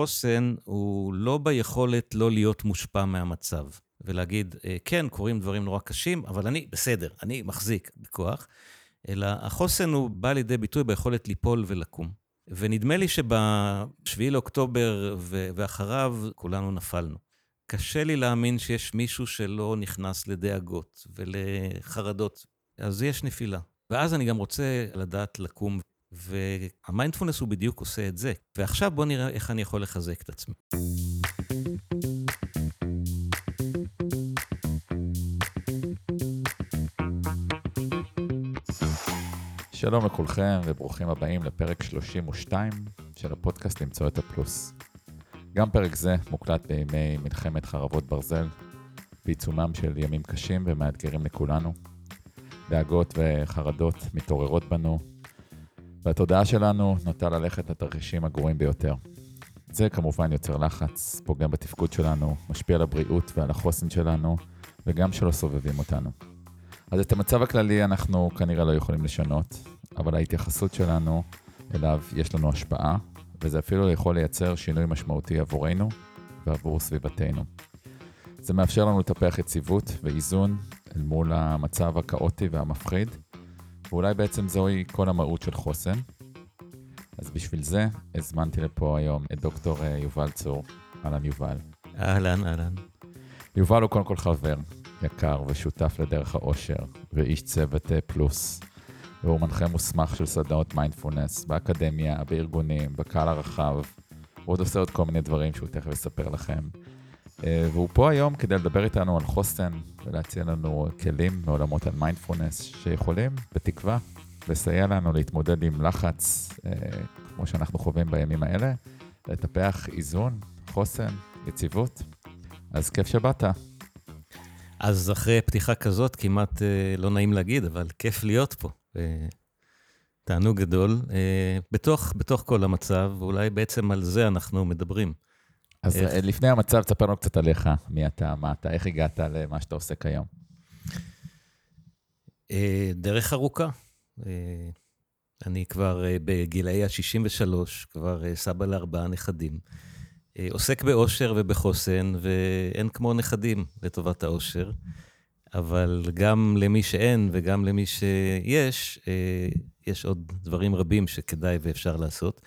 חוסן הוא לא ביכולת לא להיות מושפע מהמצב, ולהגיד, אה, כן, קורים דברים נורא קשים, אבל אני בסדר, אני מחזיק בכוח, אלא החוסן הוא בא לידי ביטוי ביכולת ליפול ולקום. ונדמה לי שב-7 לאוקטובר ואחריו כולנו נפלנו. קשה לי להאמין שיש מישהו שלא נכנס לדאגות ולחרדות, אז יש נפילה. ואז אני גם רוצה לדעת לקום, והמיינדפולנס הוא בדיוק עושה את זה. ועכשיו בואו נראה איך אני יכול לחזק את עצמי. שלום לכולכם וברוכים הבאים לפרק 32 של הפודקאסט למצוא את הפלוס. גם פרק זה מוקלט בימי מלחמת חרבות ברזל, בעיצומם של ימים קשים ומאתגרים לכולנו. דאגות וחרדות מתעוררות בנו, והתודעה שלנו נוטה ללכת לתרחישים הגרועים ביותר. זה כמובן יוצר לחץ, פוגם בתפקוד שלנו, משפיע על הבריאות ועל החוסן שלנו, וגם של הסובבים אותנו. אז את המצב הכללי אנחנו כנראה לא יכולים לשנות, אבל ההתייחסות שלנו אליו יש לנו השפעה, וזה אפילו יכול לייצר שינוי משמעותי עבורנו ועבור סביבתנו. זה מאפשר לנו לטפח יציבות ואיזון אל מול המצב הכאוטי והמפחיד, ואולי בעצם זוהי כל המהות של חוסן. אז בשביל זה הזמנתי לפה היום את דוקטור אה, יובל צור. אהלן יובל. אהלן, אהלן. יובל הוא קודם כל חבר יקר ושותף לדרך האושר, ואיש צוות אה, פלוס. והוא מנחה מוסמך של סדנאות מיינדפולנס באקדמיה, בארגונים, בקהל הרחב. הוא עוד עושה עוד כל מיני דברים שהוא תכף יספר לכם. אה, והוא פה היום כדי לדבר איתנו על חוסן ולהציע לנו כלים מעולמות על מיינדפולנס שיכולים, בתקווה, לסייע לנו להתמודד עם לחץ, אה, כמו שאנחנו חווים בימים האלה, לטפח איזון, חוסן, יציבות. אז כיף שבאת. אז אחרי פתיחה כזאת, כמעט אה, לא נעים להגיד, אבל כיף להיות פה. תענוג גדול, בתוך, בתוך כל המצב, ואולי בעצם על זה אנחנו מדברים. אז איך... אה, לפני המצב, תספר לנו קצת עליך, מי אתה, מה אתה, איך הגעת למה שאתה עושה כיום. אה, דרך ארוכה. אה, אני כבר בגילאי ה-63, כבר סבא לארבעה נכדים. עוסק באושר ובחוסן, ואין כמו נכדים לטובת האושר. אבל גם למי שאין וגם למי שיש, יש עוד דברים רבים שכדאי ואפשר לעשות.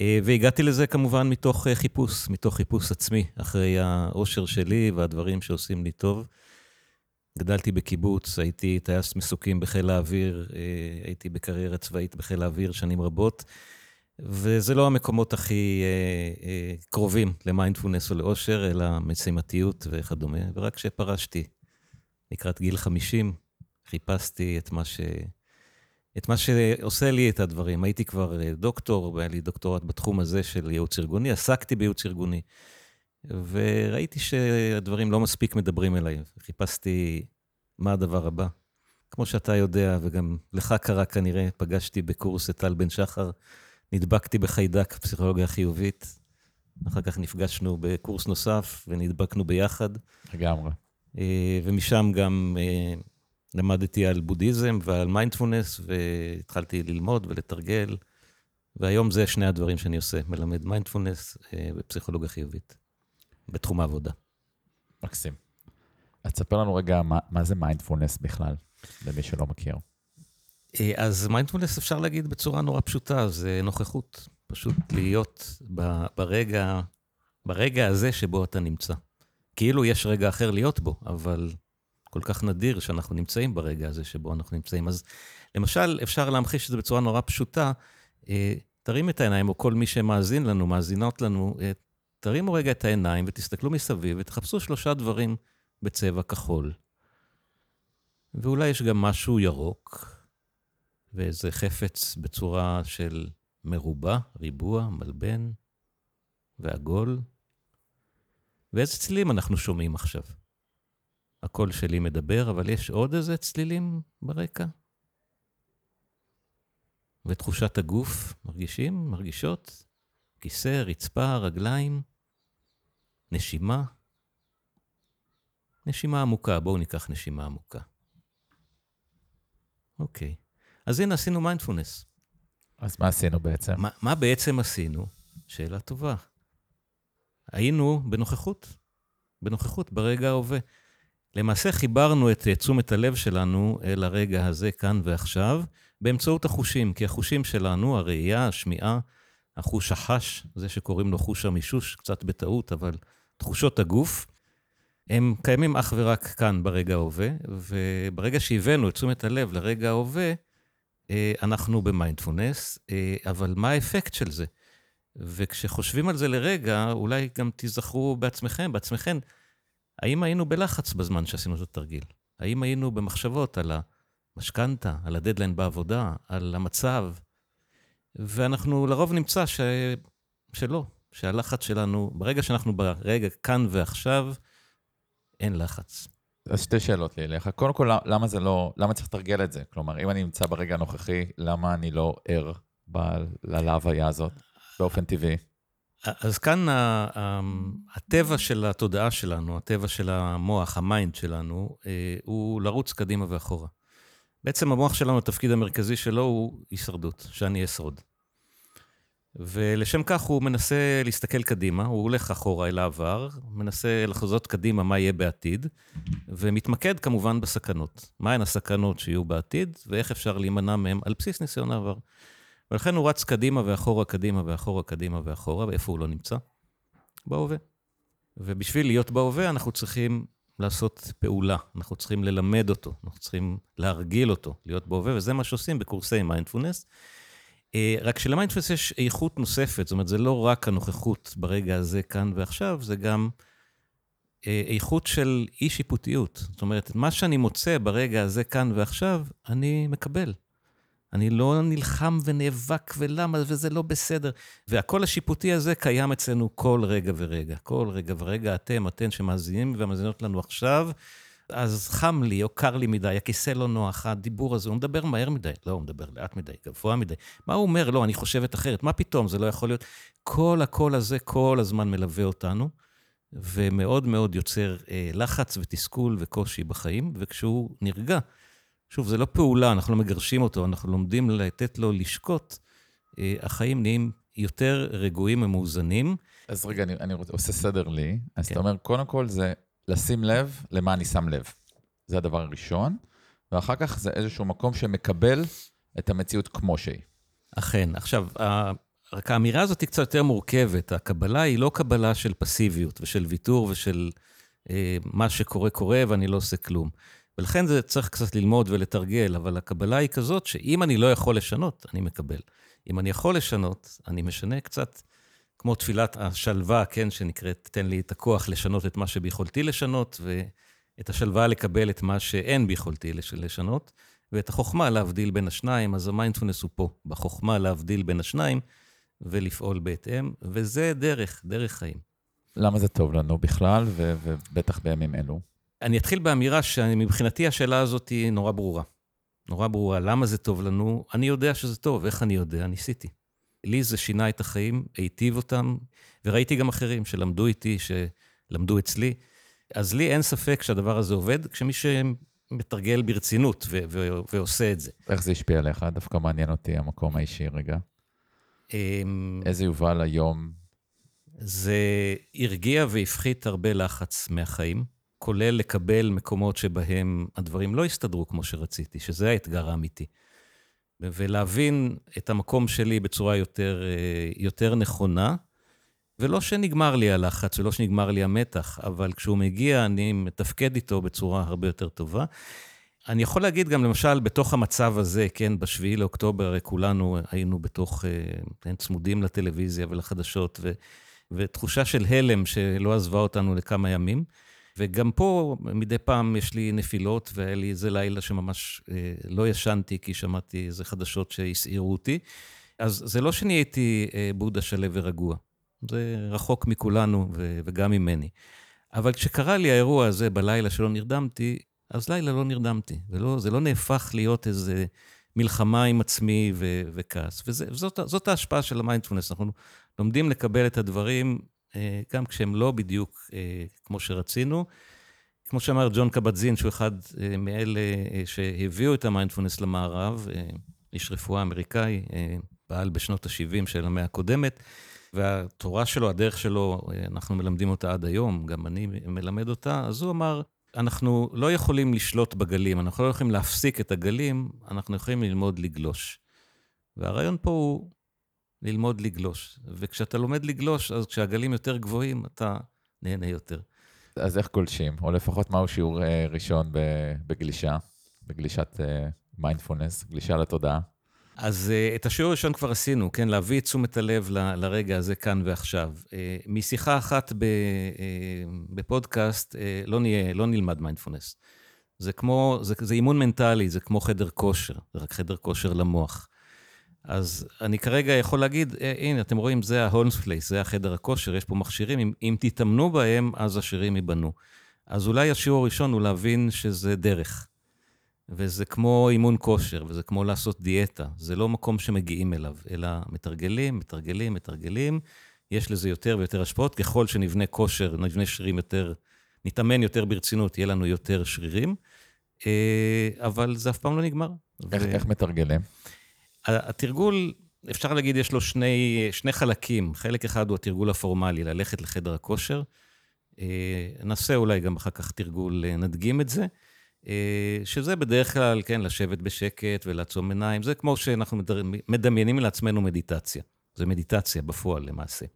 אה, והגעתי לזה כמובן מתוך אה, חיפוש, מתוך חיפוש עצמי, אחרי האושר שלי והדברים שעושים לי טוב. גדלתי בקיבוץ, הייתי טייס מסוקים בחיל האוויר, אה, הייתי בקריירה צבאית בחיל האוויר שנים רבות, וזה לא המקומות הכי קרובים למיינדפולנס או לאושר, אלא משימתיות וכדומה. ורק כשפרשתי, לקראת גיל 50, חיפשתי את מה ש... את מה שעושה לי את הדברים. הייתי כבר אה, דוקטור, והיה לי דוקטורט בתחום הזה של ייעוץ ארגוני, עסקתי בייעוץ ארגוני, וראיתי שהדברים לא מספיק מדברים אליי. חיפשתי מה הדבר הבא. כמו שאתה יודע, וגם לך קרה כנראה, פגשתי בקורס את טל בן שחר, נדבקתי בחיידק פסיכולוגיה חיובית, אחר כך נפגשנו בקורס נוסף ונדבקנו ביחד. לגמרי. אה, ומשם גם אה, למדתי על בודהיזם ועל מיינדפולנס, והתחלתי ללמוד ולתרגל, והיום זה שני הדברים שאני עושה, מלמד מיינדפולנס אה, ופסיכולוגיה חיובית, בתחום העבודה. מקסים. אז תספר לנו רגע מה, מה זה מיינדפולנס בכלל, למי שלא מכיר. אה, אז מיינדפולנס אפשר להגיד בצורה נורא פשוטה, זה נוכחות. פשוט להיות ברגע, ברגע הזה שבו אתה נמצא. כאילו יש רגע אחר להיות בו, אבל כל כך נדיר שאנחנו נמצאים ברגע הזה שבו אנחנו נמצאים. אז למשל, אפשר להמחיש את זה בצורה נורא פשוטה. אה, תרים את העיניים, או כל מי שמאזין לנו, מאזינות לנו, אה, תרימו רגע את העיניים ותסתכלו מסביב ותחפשו שלושה דברים בצבע כחול. ואולי יש גם משהו ירוק, ואיזה חפץ בצורה של מרובע, ריבוע, מלבן ועגול. ואיזה צלילים אנחנו שומעים עכשיו? הקול שלי מדבר, אבל יש עוד איזה צלילים ברקע? ותחושת הגוף, מרגישים? מרגישות? כיסא, רצפה, רגליים, נשימה. נשימה עמוקה, בואו ניקח נשימה עמוקה. אוקיי. אז הנה, עשינו מיינדפולנס. אז מה עשינו בעצם? מה, מה בעצם עשינו? שאלה טובה. היינו בנוכחות, בנוכחות, ברגע ההווה. למעשה חיברנו את תשומת הלב שלנו אל הרגע הזה, כאן ועכשיו, באמצעות החושים, כי החושים שלנו, הראייה, השמיעה, החוש החש, זה שקוראים לו חוש המישוש, קצת בטעות, אבל תחושות הגוף, הם קיימים אך ורק כאן ברגע ההווה, וברגע שהבאנו את תשומת הלב לרגע ההווה, אה, אנחנו במיינדפולנס, אה, אבל מה האפקט של זה? וכשחושבים על זה לרגע, אולי גם תיזכרו בעצמכם, בעצמכם, האם היינו בלחץ בזמן שעשינו את התרגיל? האם היינו במחשבות על המשכנתה, על הדדליין בעבודה, על המצב? ואנחנו לרוב נמצא ש... שלא, שהלחץ שלנו, ברגע שאנחנו ברגע כאן ועכשיו, אין לחץ. אז שתי שאלות לי אליך. קודם כל, למה זה לא, למה צריך לתרגל את זה? כלומר, אם אני נמצא ברגע הנוכחי, למה אני לא ער להוויה הזאת באופן טבעי? אז כאן הטבע של התודעה שלנו, הטבע של המוח, ה mind שלנו, אה, הוא לרוץ קדימה ואחורה. בעצם המוח שלנו, התפקיד המרכזי שלו הוא הישרדות, שאני אשרוד. ולשם כך הוא מנסה להסתכל קדימה, הוא הולך אחורה אל העבר, מנסה לחזות קדימה מה יהיה בעתיד, ומתמקד כמובן בסכנות. מהן הסכנות שיהיו בעתיד, ואיך אפשר להימנע מהן על בסיס ניסיון העבר. ולכן הוא רץ קדימה ואחורה, קדימה ואחורה, קדימה ואחורה, ואיפה הוא לא נמצא? בהווה. ובשביל להיות בהווה אנחנו צריכים לעשות פעולה, אנחנו צריכים ללמד אותו, אנחנו צריכים להרגיל אותו להיות בהווה, וזה מה שעושים בקורסי מיינדפולנס. אה, רק שלמיינדפלנס יש איכות נוספת, זאת אומרת, זה לא רק הנוכחות ברגע הזה, כאן ועכשיו, זה גם אה, איכות של אי-שיפוטיות. זאת אומרת, מה שאני מוצא ברגע הזה, כאן ועכשיו, אני מקבל. אני לא נלחם ונאבק ולמה, וזה לא בסדר. והקול השיפוטי הזה קיים אצלנו כל רגע ורגע. כל רגע ורגע, אתם, אתן שמאזינים ומאזינות לנו עכשיו, אז חם לי או קר לי מדי, הכיסא לא נוח, הדיבור הזה, הוא מדבר מהר מדי. לא, הוא מדבר לאט מדי, גבוה מדי. מה הוא אומר? לא, אני חושבת אחרת. מה פתאום? זה לא יכול להיות. כל הקול הזה כל הזמן מלווה אותנו, ומאוד מאוד יוצר אה, לחץ ותסכול וקושי בחיים, וכשהוא נרגע, שוב, זה לא פעולה, אנחנו לא מגרשים אותו, אנחנו לומדים לתת לו לשקוט, אה, החיים נהיים יותר רגועים ומאוזנים. אז רגע, אני, אני עושה סדר לי. אז כן. אתה אומר, קודם כל זה לשים לב למה אני שם לב. זה הדבר הראשון, ואחר כך זה איזשהו מקום שמקבל את המציאות כמו שהיא. אכן. עכשיו, רק האמירה הזאת היא קצת יותר מורכבת. הקבלה היא לא קבלה של פסיביות ושל ויתור ושל אה, מה שקורה קורה ואני לא עושה כלום. ולכן זה צריך קצת ללמוד ולתרגל, אבל הקבלה היא כזאת שאם אני לא יכול לשנות, אני מקבל. אם אני יכול לשנות, אני משנה קצת כמו תפילת השלווה, כן, שנקראת, תן לי את הכוח לשנות את מה שביכולתי לשנות, ואת השלווה לקבל את מה שאין ביכולתי לשנות, ואת החוכמה להבדיל בין השניים, אז המיינדפולנס הוא פה, בחוכמה להבדיל בין השניים ולפעול בהתאם, וזה דרך, דרך חיים. למה זה טוב לנו בכלל, ובטח בימים אלו? אני אתחיל באמירה שמבחינתי השאלה הזאת היא נורא ברורה. נורא ברורה. למה זה טוב לנו? אני יודע שזה טוב. איך אני יודע? ניסיתי. לי זה שינה את החיים, היטיב אותם, וראיתי גם אחרים שלמדו איתי, שלמדו אצלי. אז לי אין ספק שהדבר הזה עובד, כשמי שמתרגל ברצינות ו- ו- ועושה את זה. איך זה השפיע עליך? דווקא מעניין אותי המקום האישי רגע. אמ, איזה יובל היום? זה הרגיע והפחית הרבה לחץ מהחיים, כולל לקבל מקומות שבהם הדברים לא הסתדרו כמו שרציתי, שזה האתגר האמיתי. ולהבין את המקום שלי בצורה יותר, אה, יותר נכונה. ולא שנגמר לי הלחץ ולא שנגמר לי המתח, אבל כשהוא מגיע, אני מתפקד איתו בצורה הרבה יותר טובה. אני יכול להגיד גם, למשל, בתוך המצב הזה, כן, ב-7 לאוקטובר, כולנו היינו בתוך, אה, כן, צמודים לטלוויזיה ולחדשות, ו, ותחושה של הלם שלא עזבה אותנו לכמה ימים. וגם פה, מדי פעם יש לי נפילות, והיה לי איזה לילה שממש אה, לא ישנתי, כי שמעתי איזה חדשות שהסעירו אותי. אז זה לא שנהייתי אה, בודה שלו ורגוע. זה רחוק מכולנו וגם ממני. אבל כשקרה לי האירוע הזה בלילה שלא נרדמתי, אז לילה לא נרדמתי. ולא, זה לא נהפך להיות איזה מלחמה עם עצמי ו- וכעס. וזאת ההשפעה של המיינדפולנס. אנחנו לומדים לקבל את הדברים גם כשהם לא בדיוק אה, כמו שרצינו. כמו שאמר ג'ון קבטזין, שהוא אחד אה, מאלה שהביאו את המיינדפולנס למערב, איש רפואה אמריקאי, פעל בשנות ה-70 של המאה הקודמת, והתורה שלו, הדרך שלו, אנחנו מלמדים אותה עד היום, גם אני מלמד אותה, אז הוא אמר, אנחנו לא יכולים לשלוט בגלים, אנחנו לא יכולים להפסיק את הגלים, אנחנו יכולים ללמוד לגלוש. והרעיון פה הוא ללמוד לגלוש. וכשאתה לומד לגלוש, אז כשהגלים יותר גבוהים, אתה נהנה יותר. אז איך גולשים? או לפחות מהו שיעור אה, ראשון בגלישה, בגלישת מיינדפולנס, אה, גלישה לתודעה? אז אה, את השיעור הראשון כבר עשינו, כן? להביא את תשומת הלב ל, לרגע הזה כאן ועכשיו. אה, משיחה אחת ב, אה, בפודקאסט, אה, לא, נהיה, לא נלמד מיינדפולנס. זה כמו, זה, זה אימון מנטלי, זה כמו חדר כושר, זה רק חדר כושר למוח. אז אני כרגע יכול להגיד, הנה, אתם רואים, זה ה-Holmes Place, זה החדר הכושר, יש פה מכשירים, אם, אם תתאמנו בהם, אז השרירים ייבנו. אז אולי השיעור הראשון הוא להבין שזה דרך. וזה כמו אימון כושר, וזה כמו לעשות דיאטה. זה לא מקום שמגיעים אליו, אלא מתרגלים, מתרגלים, מתרגלים. יש לזה יותר ויותר השפעות. ככל שנבנה כושר, נבנה שרירים יותר, נתאמן יותר ברצינות, יהיה לנו יותר שרירים. אה, אבל זה אף פעם לא נגמר. איך, ו... איך מתרגלים? התרגול, אפשר להגיד, יש לו שני, שני חלקים. חלק אחד הוא התרגול הפורמלי, ללכת לחדר הכושר. אה, נעשה אולי גם אחר כך תרגול, אה, נדגים את זה. אה, שזה בדרך כלל, כן, לשבת בשקט ולעצום עיניים. זה כמו שאנחנו מדמיינים לעצמנו מדיטציה. זה מדיטציה בפועל למעשה.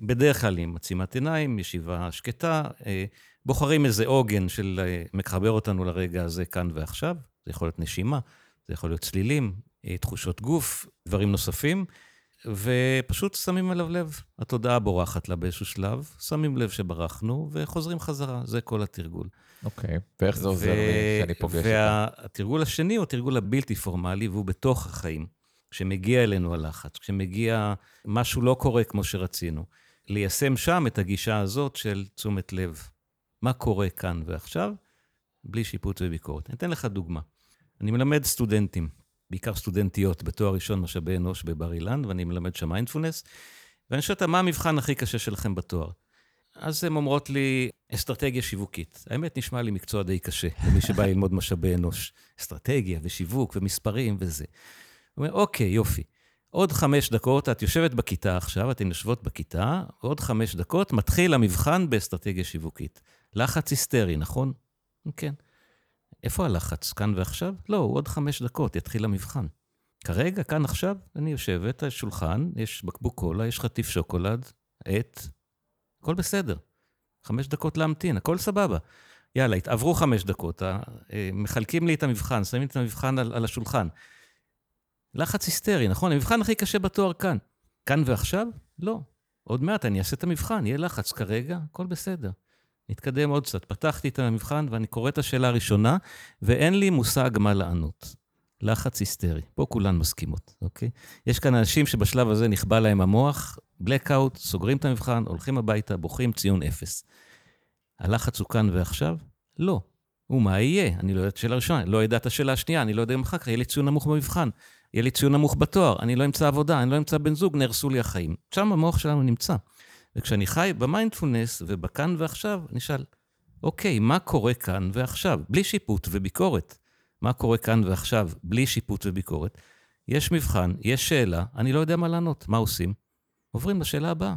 בדרך כלל עם עצימת עיניים, ישיבה שקטה, בוחרים איזה עוגן של מחבר אותנו לרגע הזה כאן ועכשיו. זה יכול להיות נשימה, זה יכול להיות צלילים, תחושות גוף, דברים נוספים, ופשוט שמים אליו לב. התודעה בורחת לה באיזשהו שלב, שמים לב שברחנו, וחוזרים חזרה. זה כל התרגול. אוקיי, okay. ואיך זה עוזר. לי כשאני פוגש אותה? והתרגול השני הוא התרגול הבלתי פורמלי, והוא בתוך החיים. כשמגיע אלינו הלחץ, כשמגיע משהו לא קורה כמו שרצינו. ליישם שם את הגישה הזאת של תשומת לב. מה קורה כאן ועכשיו, בלי שיפוט וביקורת. אני אתן לך דוגמה. אני מלמד סטודנטים בעיקר סטודנטיות בתואר ראשון משאבי אנוש בבר אילן, ואני מלמד שם מיינדפולנס, ואני שואל אותה, מה המבחן הכי קשה שלכם בתואר? אז הן אומרות לי, אסטרטגיה שיווקית. האמת, נשמע לי מקצוע די קשה, למי שבא ללמוד משאבי אנוש. אסטרטגיה ושיווק ומספרים וזה. הוא אומר, אוקיי, יופי. עוד חמש דקות, את יושבת בכיתה עכשיו, אתן יושבות בכיתה, עוד חמש דקות, מתחיל המבחן באסטרטגיה שיווקית. לחץ היסטרי, נכון? כן. איפה הלחץ? כאן ועכשיו? לא, הוא עוד חמש דקות, יתחיל המבחן. כרגע, כאן עכשיו, אני יושבת על שולחן, יש בקבוק קולה, יש חטיף שוקולד, עט, הכל בסדר. חמש דקות להמתין, הכל סבבה. יאללה, עברו חמש דקות, אה, אה, מחלקים לי את המבחן, שמים את המבחן על, על השולחן. לחץ היסטרי, נכון? המבחן הכי קשה בתואר כאן. כאן ועכשיו? לא. עוד מעט אני אעשה את המבחן, יהיה לחץ כרגע, הכל בסדר. נתקדם עוד קצת. פתחתי את המבחן ואני קורא את השאלה הראשונה, ואין לי מושג מה לענות. לחץ היסטרי. פה כולן מסכימות, אוקיי? יש כאן אנשים שבשלב הזה נכבה להם המוח, blackout, סוגרים את המבחן, הולכים הביתה, בוכים ציון אפס. הלחץ הוא כאן ועכשיו? לא. ומה יהיה? אני לא יודע את השאלה הראשונה, לא יודע את השאלה השנייה, אני לא יודע אם אחר כך יהיה לי ציון נמוך במבחן, יהיה לי ציון נמוך בתואר, אני לא אמצא עבודה, אני לא אמצא בן זוג, נהרסו לי החיים. שם המוח שלנו נמצא. וכשאני חי במיינדפולנס ובכאן ועכשיו, אני אשאל, אוקיי, מה קורה כאן ועכשיו? בלי שיפוט וביקורת. מה קורה כאן ועכשיו בלי שיפוט וביקורת? יש מבחן, יש שאלה, אני לא יודע מה לענות. מה עושים? עוברים לשאלה הבאה.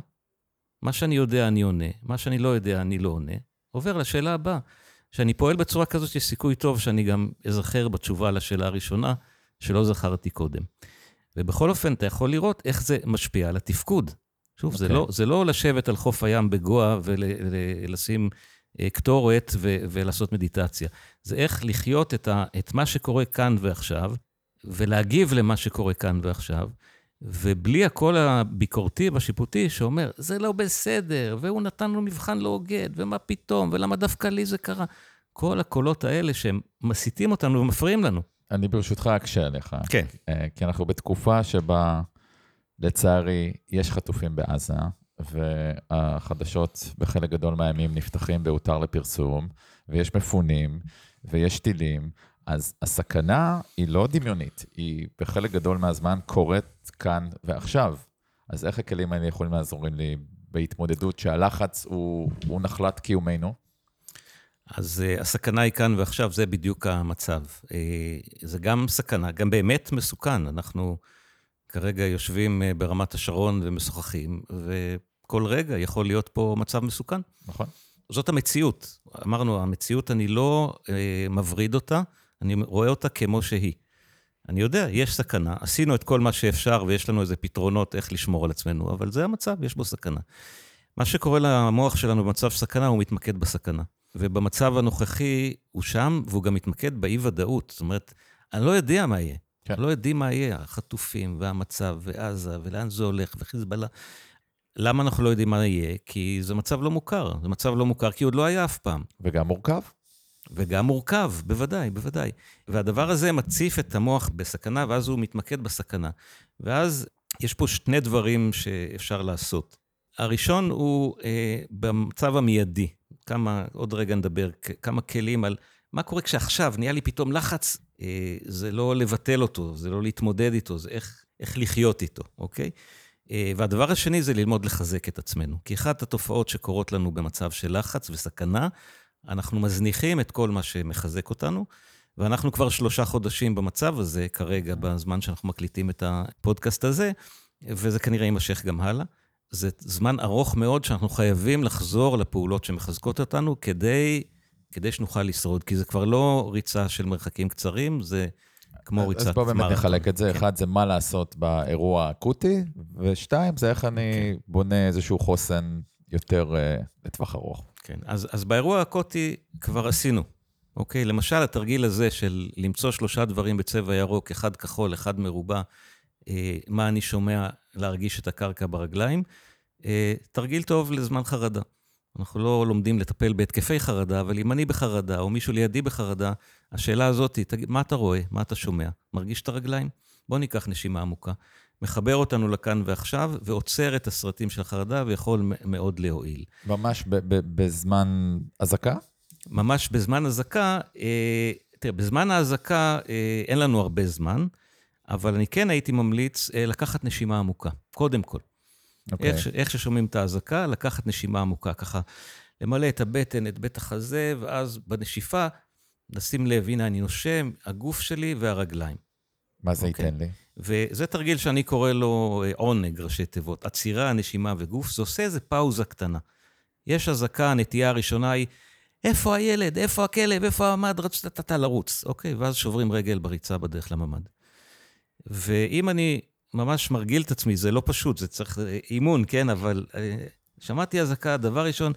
מה שאני יודע אני עונה, מה שאני לא יודע אני לא עונה, עובר לשאלה הבאה. כשאני פועל בצורה כזאת, יש סיכוי טוב שאני גם אזכר בתשובה לשאלה הראשונה, שלא זכרתי קודם. ובכל אופן, אתה יכול לראות איך זה משפיע על התפקוד. שוב, okay. זה, אוקיי. לא, זה לא לשבת על חוף הים בגואה ולשים אה, קטורת ו, ולעשות מדיטציה. זה איך לחיות את, ה, את מה שקורה כאן ועכשיו, ולהגיב למה שקורה כאן ועכשיו, ובלי הקול הביקורתי והשיפוטי שאומר, זה לא בסדר, והוא נתן לו מבחן לא הוגן, ומה פתאום, ולמה דווקא לי זה קרה. כל הקולות האלה שהם מסיתים אותנו ומפריעים לנו. אני ברשותך אקשה עליך. כן. אה, כי אנחנו בתקופה שבה לצערי, יש חטופים בעזה, והחדשות בחלק גדול מהימים נפתחים בהותר לפרסום, ויש מפונים, ויש טילים, אז הסכנה היא לא דמיונית, היא בחלק גדול מהזמן קורית כאן ועכשיו. אז איך הכלים האלה יכולים לעזור לי בהתמודדות שהלחץ הוא, הוא נחלת קיומנו? אז uh, הסכנה היא כאן ועכשיו, זה בדיוק המצב. Uh, זה גם סכנה, גם באמת מסוכן. אנחנו כרגע יושבים אה, ברמת השרון ומשוחחים, וכל רגע יכול להיות פה מצב מסוכן. נכון. זאת המציאות. אמרנו, המציאות, אני לא אה, מבריד אותה, אני רואה אותה כמו שהיא. אני יודע, יש סכנה, עשינו את כל מה שאפשר ויש לנו איזה פתרונות איך לשמור על עצמנו, אבל זה המצב, יש בו סכנה. מה שקורה למוח שלנו במצב סכנה, הוא מתמקד בסכנה. ובמצב הנוכחי הוא שם, והוא גם מתמקד באי-ודאות. זאת אומרת, אני לא יודע מה יהיה. כן. לא יודעים מה יהיה, החטופים והמצב ועזה ולאן זה הולך וחיזבאללה. למה אנחנו לא יודעים מה יהיה? כי זה מצב לא מוכר. זה מצב לא מוכר כי עוד לא היה אף פעם. וגם מורכב. וגם מורכב, בוודאי, בוודאי. והדבר הזה מציף את המוח בסכנה, ואז הוא מתמקד בסכנה. ואז יש פה שני דברים שאפשר לעשות. הראשון הוא אה, במצב המיידי. כמה, עוד רגע נדבר, כמה כלים על מה קורה כשעכשיו נהיה לי פתאום לחץ, אה, זה לא לבטל אותו, זה לא להתמודד איתו, זה איך, איך לחיות איתו, אוקיי? אה, והדבר השני זה ללמוד לחזק את עצמנו. כי אחת התופעות שקורות לנו במצב של לחץ וסכנה, אנחנו מזניחים את כל מה שמחזק אותנו, ואנחנו כבר שלושה חודשים במצב הזה, כרגע, בזמן שאנחנו מקליטים את הפודקאסט הזה, וזה כנראה יימשך גם הלאה. זה זמן ארוך מאוד שאנחנו חייבים לחזור לפעולות שמחזקות אותנו כדי, כדי שנוכל לשרוד, כי זה כבר לא ריצה של מרחקים קצרים, זה כמו ריצת מרתון. אז בוא באמת נחלק את זה. כן. אחד, זה מה לעשות באירוע האקוטי, ושתיים, זה איך אני כן. בונה איזשהו חוסן יותר uh, לטווח ארוך. כן, אז, אז באירוע האקוטי כבר עשינו, אוקיי? למשל, התרגיל הזה של למצוא שלושה דברים בצבע ירוק, אחד כחול, אחד מרובע, אה, מה אני שומע, להרגיש את הקרקע ברגליים, אה, תרגיל טוב לזמן חרדה. אנחנו לא לומדים לטפל בהתקפי חרדה, אבל אם אני בחרדה, או מישהו לידי בחרדה, השאלה הזאת, תגיד, מה אתה רואה? מה אתה שומע? מרגיש את הרגליים? בוא ניקח נשימה עמוקה. מחבר אותנו לכאן ועכשיו, ועוצר את הסרטים של החרדה, ויכול מאוד להועיל. ממש בזמן אזעקה? ממש בזמן אזעקה, אה, תראה, בזמן האזעקה אה, אין לנו הרבה זמן, אבל אני כן הייתי ממליץ אה, לקחת נשימה עמוקה, קודם כל. Okay. אוקיי. איך, איך ששומעים את האזעקה, לקחת נשימה עמוקה, ככה למלא את הבטן, את בית החזה, ואז בנשיפה, לשים לב, הנה אני נושם, הגוף שלי והרגליים. מה זה okay. אוקיי? ייתן לי? וזה תרגיל שאני קורא לו אה, עונג, ראשי תיבות. עצירה, נשימה וגוף, זה עושה איזה פאוזה קטנה. יש אזעקה, הנטייה הראשונה היא, איפה הילד, איפה הכלב, איפה הממ"ד, רצת לרוץ, אוקיי? ואז שוברים רגל בריצה בדרך לממ"ד. ואם אני ממש מרגיל את עצמי, זה לא פשוט, זה צריך אה, אימון, כן? אבל אה, שמעתי אזעקה, דבר ראשון,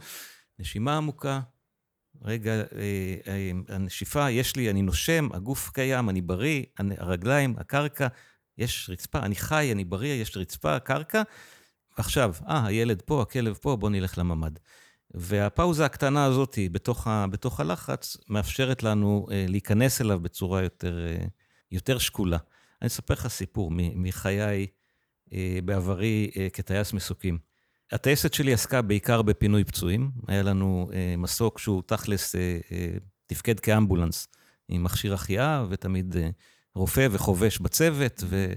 נשימה עמוקה, רגע, אה, הנשיפה, יש לי, אני נושם, הגוף קיים, אני בריא, הרגליים, הקרקע, יש רצפה, אני חי, אני בריא, יש רצפה, קרקע. עכשיו, אה, הילד פה, הכלב פה, בוא נלך לממ"ד. והפאוזה הקטנה הזאת, בתוך, ה, בתוך הלחץ, מאפשרת לנו אה, להיכנס אליו בצורה יותר, אה, יותר שקולה. אני אספר לך סיפור מחיי אה, בעברי אה, כטייס מסוקים. הטייסת שלי עסקה בעיקר בפינוי פצועים. היה לנו אה, מסוק שהוא תכלס תפקד כאמבולנס עם מכשיר החייאה, ותמיד רופא וחובש בצוות, ו...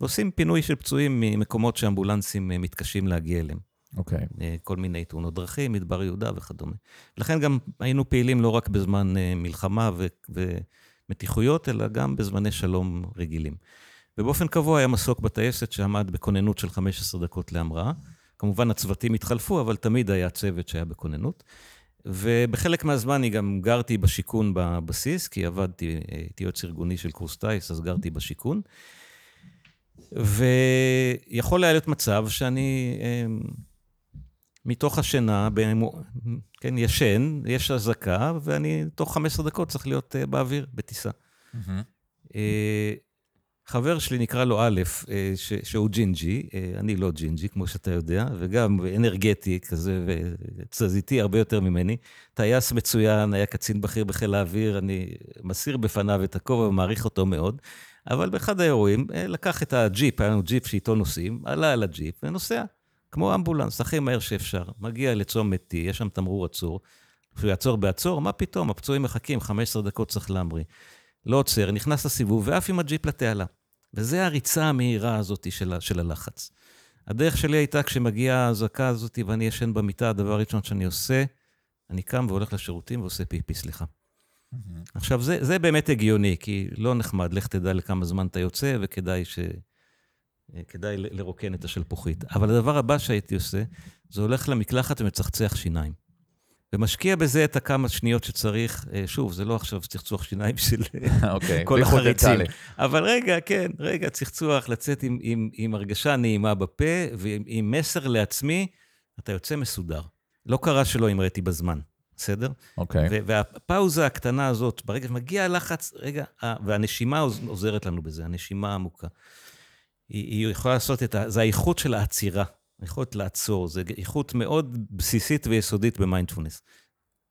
ועושים פינוי של פצועים ממקומות שאמבולנסים מתקשים להגיע אליהם. אוקיי. Okay. כל מיני תאונות דרכים, מדבר יהודה וכדומה. לכן גם היינו פעילים לא רק בזמן מלחמה ו... מתיחויות, אלא גם בזמני שלום רגילים. ובאופן קבוע היה מסוק בטייסת שעמד בכוננות של 15 דקות להמראה. כמובן הצוותים התחלפו, אבל תמיד היה צוות שהיה בכוננות. ובחלק מהזמן אני גם גרתי בשיכון בבסיס, כי עבדתי, הייתי יועץ ארגוני של קורס טיס, אז גרתי בשיכון. ויכול היה להיות מצב שאני אמ, מתוך השינה, כן, ישן, יש אזעקה, ואני תוך 15 דקות צריך להיות אה, באוויר, בטיסה. אממ. אה, חבר שלי נקרא לו א', אה, ש- שהוא ג'ינג'י, אה, אני לא ג'ינג'י, כמו שאתה יודע, וגם אנרגטי כזה, ותזזיתי הרבה יותר ממני. טייס מצוין, היה קצין בכיר בחיל האוויר, אני מסיר בפניו את הכובע ומעריך אותו מאוד. אבל באחד האירועים, לקח את הג'יפ, היה לנו ג'יפ שאיתו נוסעים, עלה על הג'יפ ונוסע. כמו אמבולנס, הכי מהר שאפשר. מגיע לצומת T, יש שם תמרור עצור. כשהוא יעצור בעצור, מה פתאום, הפצועים מחכים, 15 דקות צריך להמריא. לא עוצר, נכנס לסיבוב ועף עם הג'יפ לתעלה. וזה הריצה המהירה הזאת של, של הלחץ. הדרך שלי הייתה כשמגיעה האזעקה הזאת ואני ישן במיטה, הדבר הראשון שאני עושה, אני קם והולך לשירותים ועושה פיפי, סליחה. Mm-hmm. עכשיו, זה, זה באמת הגיוני, כי לא נחמד, לך תדע לכמה זמן אתה יוצא, וכדאי ש... אה, כדאי לרוקן את השלפוחית. אבל הדבר הבא שהייתי עושה, זה הולך למקלחת ומצחצח שיניים. ומשקיע בזה את הכמה שניות שצריך. אה, שוב, זה לא עכשיו צחצוח שיניים של אוקיי, כל החריצים. אבל רגע, כן, רגע, צחצוח, לצאת עם, עם, עם הרגשה נעימה בפה ועם עם מסר לעצמי, אתה יוצא מסודר. לא קרה שלא המראתי בזמן, בסדר? אוקיי. ו- והפאוזה הקטנה הזאת, ברגע שמגיע הלחץ, רגע, והנשימה עוז- עוזרת לנו בזה, הנשימה העמוקה. היא, היא יכולה לעשות את ה... זה האיכות של העצירה, היכולת לעצור, זו איכות מאוד בסיסית ויסודית במיינדפולנס.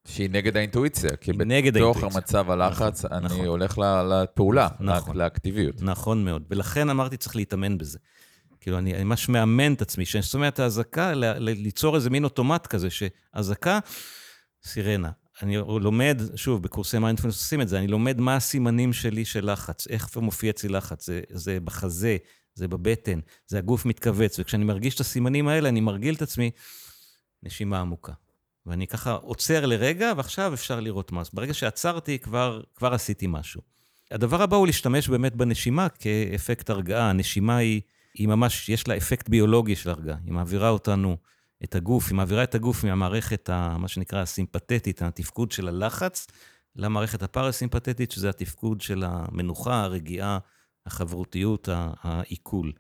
שהיא נגד האינטואיציה, כי בתוך. המצב הלחץ, נכון, אני נכון. הולך לפעולה, נכון. לאק- לאקטיביות. נכון מאוד. ולכן אמרתי, צריך להתאמן בזה. כאילו, אני אני ממש מאמן את עצמי, כשאני שומע את האזעקה, ליצור איזה מין אוטומט כזה, שאזעקה, סירנה. אני לומד, שוב, בקורסי מיינדפולנס עושים את זה, אני לומד מה הסימנים שלי של לחץ, איך מופיע אצלי לחץ, זה, זה בחזה, זה בבטן, זה הגוף מתכווץ, וכשאני מרגיש את הסימנים האלה, אני מרגיל את עצמי, נשימה עמוקה. ואני ככה עוצר לרגע, ועכשיו אפשר לראות. אז ברגע שעצרתי, כבר, כבר עשיתי משהו. הדבר הבא הוא להשתמש באמת בנשימה כאפקט הרגעה. הנשימה היא, היא ממש, יש לה אפקט ביולוגי של הרגעה. היא מעבירה אותנו, את הגוף, היא מעבירה את הגוף מהמערכת, ה, מה שנקרא הסימפתטית, התפקוד של הלחץ, למערכת הפרסימפתטית, שזה התפקוד של המנוחה, הרגיעה, החברותיות, העיכול.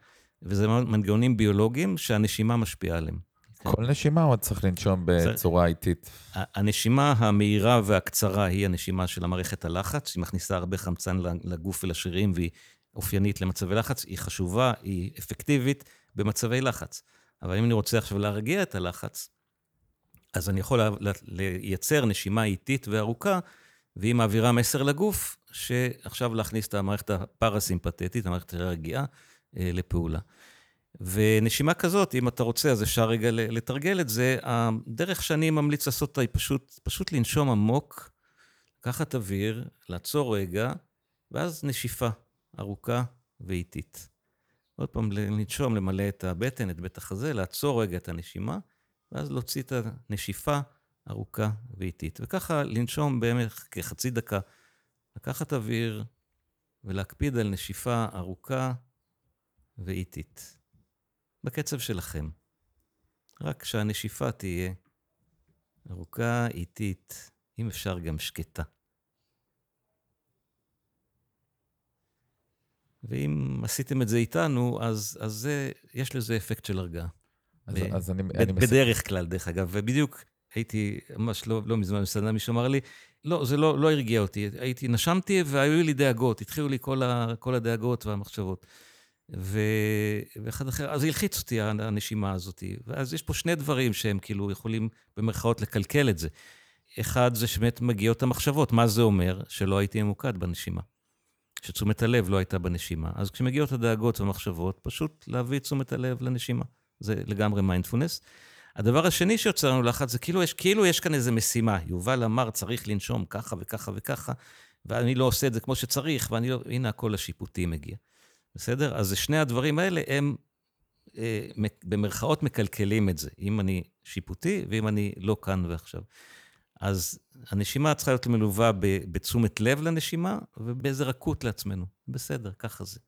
וזה מנגנונים ביולוגיים שהנשימה משפיעה עליהם. כל נשימה עוד צריך לנשום בצורה איטית. ה- הנשימה המהירה והקצרה היא הנשימה של המערכת הלחץ, היא מכניסה הרבה חמצן לגוף ולשרירים והיא אופיינית למצבי לחץ, היא חשובה, היא אפקטיבית במצבי לחץ. אבל אם אני רוצה עכשיו להרגיע את הלחץ, אז אני יכול לייצר נשימה איטית וארוכה, והיא מעבירה מסר לגוף, שעכשיו להכניס את המערכת הפרסימפטית, המערכת הרגיעה, אה, לפעולה. ונשימה כזאת, אם אתה רוצה, אז אפשר רגע לתרגל את זה. הדרך שאני ממליץ לעשות אותה היא פשוט, פשוט לנשום עמוק, לקחת אוויר, לעצור רגע, ואז נשיפה ארוכה ואיטית. עוד פעם, לנשום, למלא את הבטן, את בית החזה, לעצור רגע את הנשימה, ואז להוציא את הנשיפה ארוכה ואיטית. וככה לנשום בערך כחצי דקה, לקחת אוויר ולהקפיד על נשיפה ארוכה ואיטית. בקצב שלכם. רק שהנשיפה תהיה ארוכה, איטית, אם אפשר גם שקטה. ואם עשיתם את זה איתנו, אז, אז זה, יש לזה אפקט של הרגעה. אז, ב- אז אני, ב- אני. בדרך כלל, דרך אגב. ובדיוק הייתי, ממש לא, לא מזמן בסדנה, מישהו אמר לי, לא, זה לא, לא הרגיע אותי. הייתי, נשמתי והיו לי דאגות, התחילו לי כל, ה, כל הדאגות והמחשבות. ו... ואחד אחר, אז הלחיץ אותי הנשימה הזאת. ואז יש פה שני דברים שהם כאילו יכולים במרכאות לקלקל את זה. אחד זה שבאמת מגיעות המחשבות, מה זה אומר? שלא הייתי ממוקד בנשימה. שתשומת הלב לא הייתה בנשימה. אז כשמגיעות הדאגות והמחשבות, פשוט להביא את תשומת הלב לנשימה. זה לגמרי מיינדפולנס. הדבר השני שיוצר לנו לחץ זה כאילו יש, כאילו יש כאן איזו משימה. יובל אמר, צריך לנשום ככה וככה וככה, ואני לא עושה את זה כמו שצריך, ואני לא... הנה, הקול השיפוטי מגיע. בסדר? אז שני הדברים האלה הם אה, במרכאות מקלקלים את זה. אם אני שיפוטי ואם אני לא כאן ועכשיו. אז הנשימה צריכה להיות מלווה בתשומת לב לנשימה ובאיזה רכות לעצמנו. בסדר, ככה זה.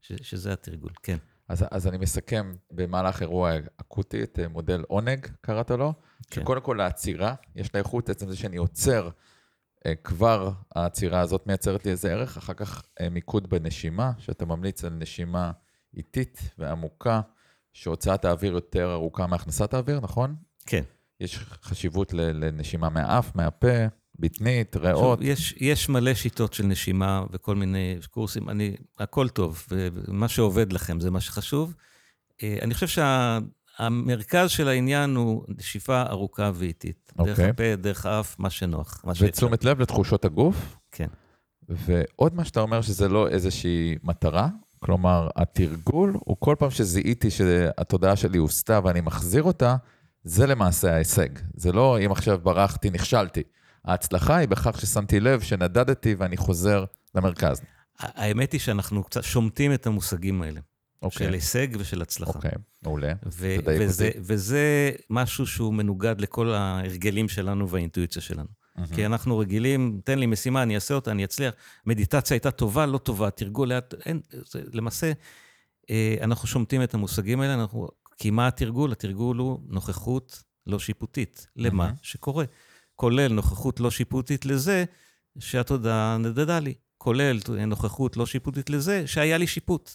ש, שזה התרגול, כן. אז, אז אני מסכם במהלך אירוע אקוטי את אה, מודל עונג, קראת לו, כן. שקודם כל העצירה, יש לה איכות, עצם זה שאני עוצר, אה, כבר העצירה הזאת מייצרת לי איזה ערך, אחר כך אה, מיקוד בנשימה, שאתה ממליץ על נשימה איטית ועמוקה, שהוצאת האוויר יותר ארוכה מהכנסת האוויר, נכון? כן. יש חשיבות לנשימה מהאף, מהפה, בטנית, ריאות. יש, יש מלא שיטות של נשימה וכל מיני קורסים, אני, הכל טוב, ומה שעובד לכם זה מה שחשוב. אה, אני חושב שהמרכז של העניין הוא נשיפה ארוכה ואיטית. דרך אוקיי. הפה, דרך האף, מה שנוח. מה. ותשומת לב לתחושות הגוף. כן. ועוד מה שאתה אומר שזה לא איזושהי מטרה, כלומר, התרגול הוא כל פעם שזיהיתי שהתודעה שלי הוסתה ואני מחזיר אותה, זה למעשה ההישג. זה לא אם עכשיו ברחתי, נכשלתי. ההצלחה היא בכך ששמתי לב, שנדדתי ואני חוזר למרכז. האמת היא שאנחנו קצת שומטים את המושגים האלה, אוקיי, של הישג ושל הצלחה. אוקיי, מעולה. ו- תדייק וזה. וזה משהו שהוא מנוגד לכל ההרגלים שלנו והאינטואיציה שלנו. מהמם. כי אנחנו רגילים, תן לי משימה, אני אעשה אותה, אני אצליח. מדיטציה הייתה טובה, לא טובה, תרגול לאט, אין, זה למעשה, אה, אנחנו שומטים את המושגים האלה, אנחנו... כי מה התרגול? התרגול הוא נוכחות לא שיפוטית. למה? מהמם. שקורה. כולל נוכחות לא שיפוטית לזה שהתודעה נדדה לי. כולל נוכחות לא שיפוטית לזה שהיה לי שיפוט.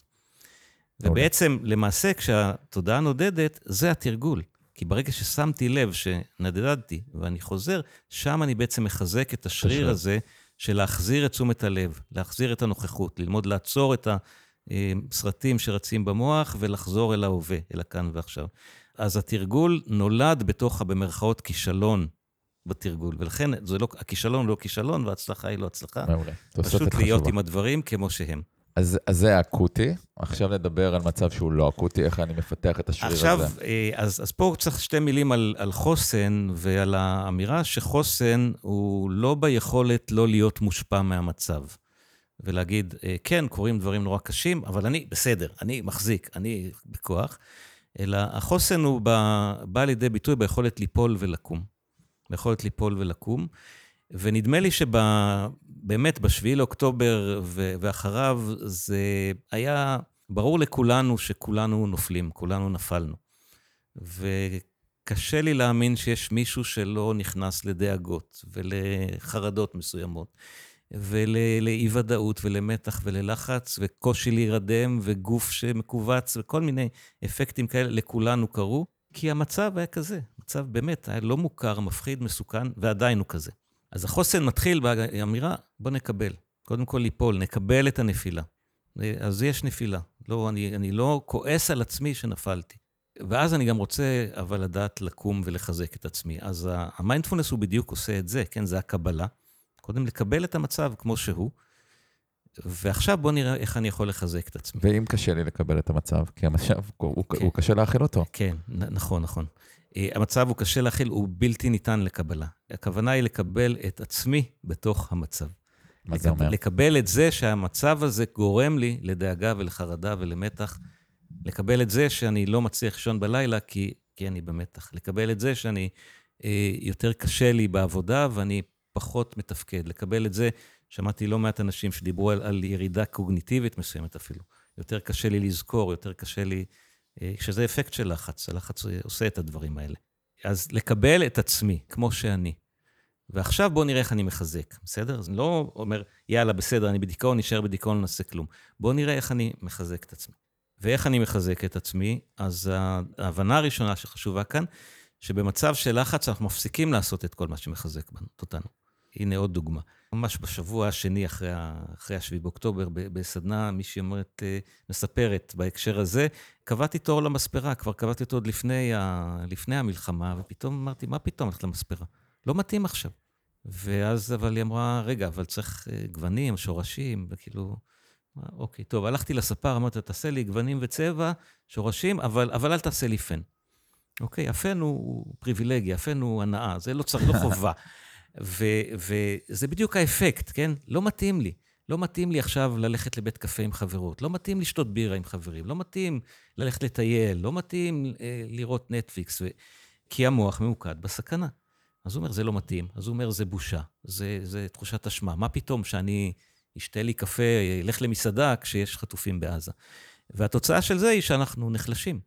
ובעצם, למעשה, כשהתודעה נודדת, זה התרגול. כי ברגע ששמתי לב שנדדתי ואני חוזר, שם אני בעצם מחזק את השריר השריר. הזה של להחזיר את תשומת הלב, להחזיר את הנוכחות, ללמוד לעצור את הסרטים שרצים במוח ולחזור אל ההווה, אל הכאן ועכשיו. אז התרגול נולד בתוך, במרכאות, כישלון בתרגול, ולכן לא, הכישלון הוא לא כישלון וההצלחה היא לא הצלחה. מעולה. פשוט להיות חשובה. עם הדברים כמו שהם. אז, אז זה אקוטי, עכשיו נדבר על מצב שהוא לא אקוטי, איך אני מפתח את השריר עכשיו, הזה. אה, אז, אז פה צריך שתי מילים על, על חוסן ועל האמירה שחוסן הוא לא ביכולת לא להיות מושפע מהמצב. ולהגיד, אה, כן, קורים דברים נורא קשים, אבל אני בסדר, אני מחזיק, אני בכוח. אלא החוסן הוא בא, בא לידי ביטוי ביכולת ליפול ולקום. ביכולת ליפול ולקום. ונדמה לי שבאמת, ב-7 לאוקטובר ואחריו, זה היה ברור לכולנו שכולנו נופלים, כולנו נפלנו. וקשה לי להאמין שיש מישהו שלא נכנס לדאגות ולחרדות מסוימות, ולאי-ודאות ולמתח וללחץ, וקושי להירדם, וגוף שמכווץ, וכל מיני אפקטים כאלה, לכולנו קרו, כי המצב היה כזה. מצב באמת היה לא מוכר, מפחיד, מסוכן, ועדיין הוא כזה. אז החוסן מתחיל באמירה, בוא נקבל. קודם כל ליפול, נקבל את הנפילה. אז יש נפילה. לא, אני, אני לא כועס על עצמי שנפלתי. ואז אני גם רוצה, אבל לדעת לקום ולחזק את עצמי. אז המיינדפולנס הוא בדיוק עושה את זה, כן? זה הקבלה. קודם לקבל את המצב כמו שהוא, ועכשיו בוא נראה איך אני יכול לחזק את עצמי. ואם קשה לי לקבל את המצב, כי המצב, הוא, כן. הוא קשה להכיל אותו. כן, נ- נכון, נכון. אה, המצב הוא קשה להכיל, הוא בלתי ניתן לקבלה. הכוונה היא לקבל את עצמי בתוך המצב. מה זה אומר? לקבל את זה שהמצב הזה גורם לי לדאגה ולחרדה ולמתח. לקבל את זה שאני לא מצליח לישון בלילה כי, כי אני במתח. לקבל את זה שאני, אה, יותר קשה לי בעבודה ואני פחות מתפקד. לקבל את זה, שמעתי לא מעט אנשים שדיברו על, על ירידה קוגניטיבית מסוימת אפילו. יותר קשה לי לזכור, יותר קשה לי, שזה אפקט של לחץ. הלחץ אה, עושה את הדברים האלה. אז לקבל את עצמי כמו שאני. ועכשיו בואו נראה איך אני מחזק, בסדר? אז אני לא אומר, יאללה, בסדר, אני בדיכאון, נשאר בדיכאון, נעשה כלום. בואו נראה איך אני מחזק את עצמי. ואיך אני מחזק את עצמי? אז ההבנה הראשונה שחשובה כאן, שבמצב של לחץ אנחנו מפסיקים לעשות את כל מה שמחזק אותנו. הנה עוד דוגמה. ממש בשבוע השני אחרי, אחרי ה-7 באוקטובר, בסדנה, מישהי אומרת, אה, מספרת בהקשר הזה, קבעתי תור למספרה, כבר קבעתי אותו עוד לפני, ה- לפני המלחמה, ופתאום אמרתי, מה פתאום ללכת למספרה? לא מתאים עכשיו. ואז, אבל היא אמרה, רגע, אבל צריך אה, גוונים, שורשים, וכאילו, אוקיי, טוב, הלכתי לספר, אמרתי, תעשה לי גוונים וצבע, שורשים, אבל, אבל אל תעשה לי פן. אוקיי, הפן הוא פריבילגיה, הפן הוא הנאה, זה לא צריך, לא חובה. ו- וזה בדיוק האפקט, כן? לא מתאים לי. לא מתאים לי עכשיו ללכת לבית קפה עם חברות, לא מתאים לשתות בירה עם חברים, לא מתאים ללכת לטייל, לא מתאים אה, לראות נטפליקס, ו... כי המוח ממוקד בסכנה. אז הוא אומר, זה לא מתאים. אז הוא אומר, זה בושה, זה, זה תחושת אשמה. מה פתאום שאני אשתה לי קפה, אלך למסעדה כשיש חטופים בעזה? והתוצאה של זה היא שאנחנו נחלשים.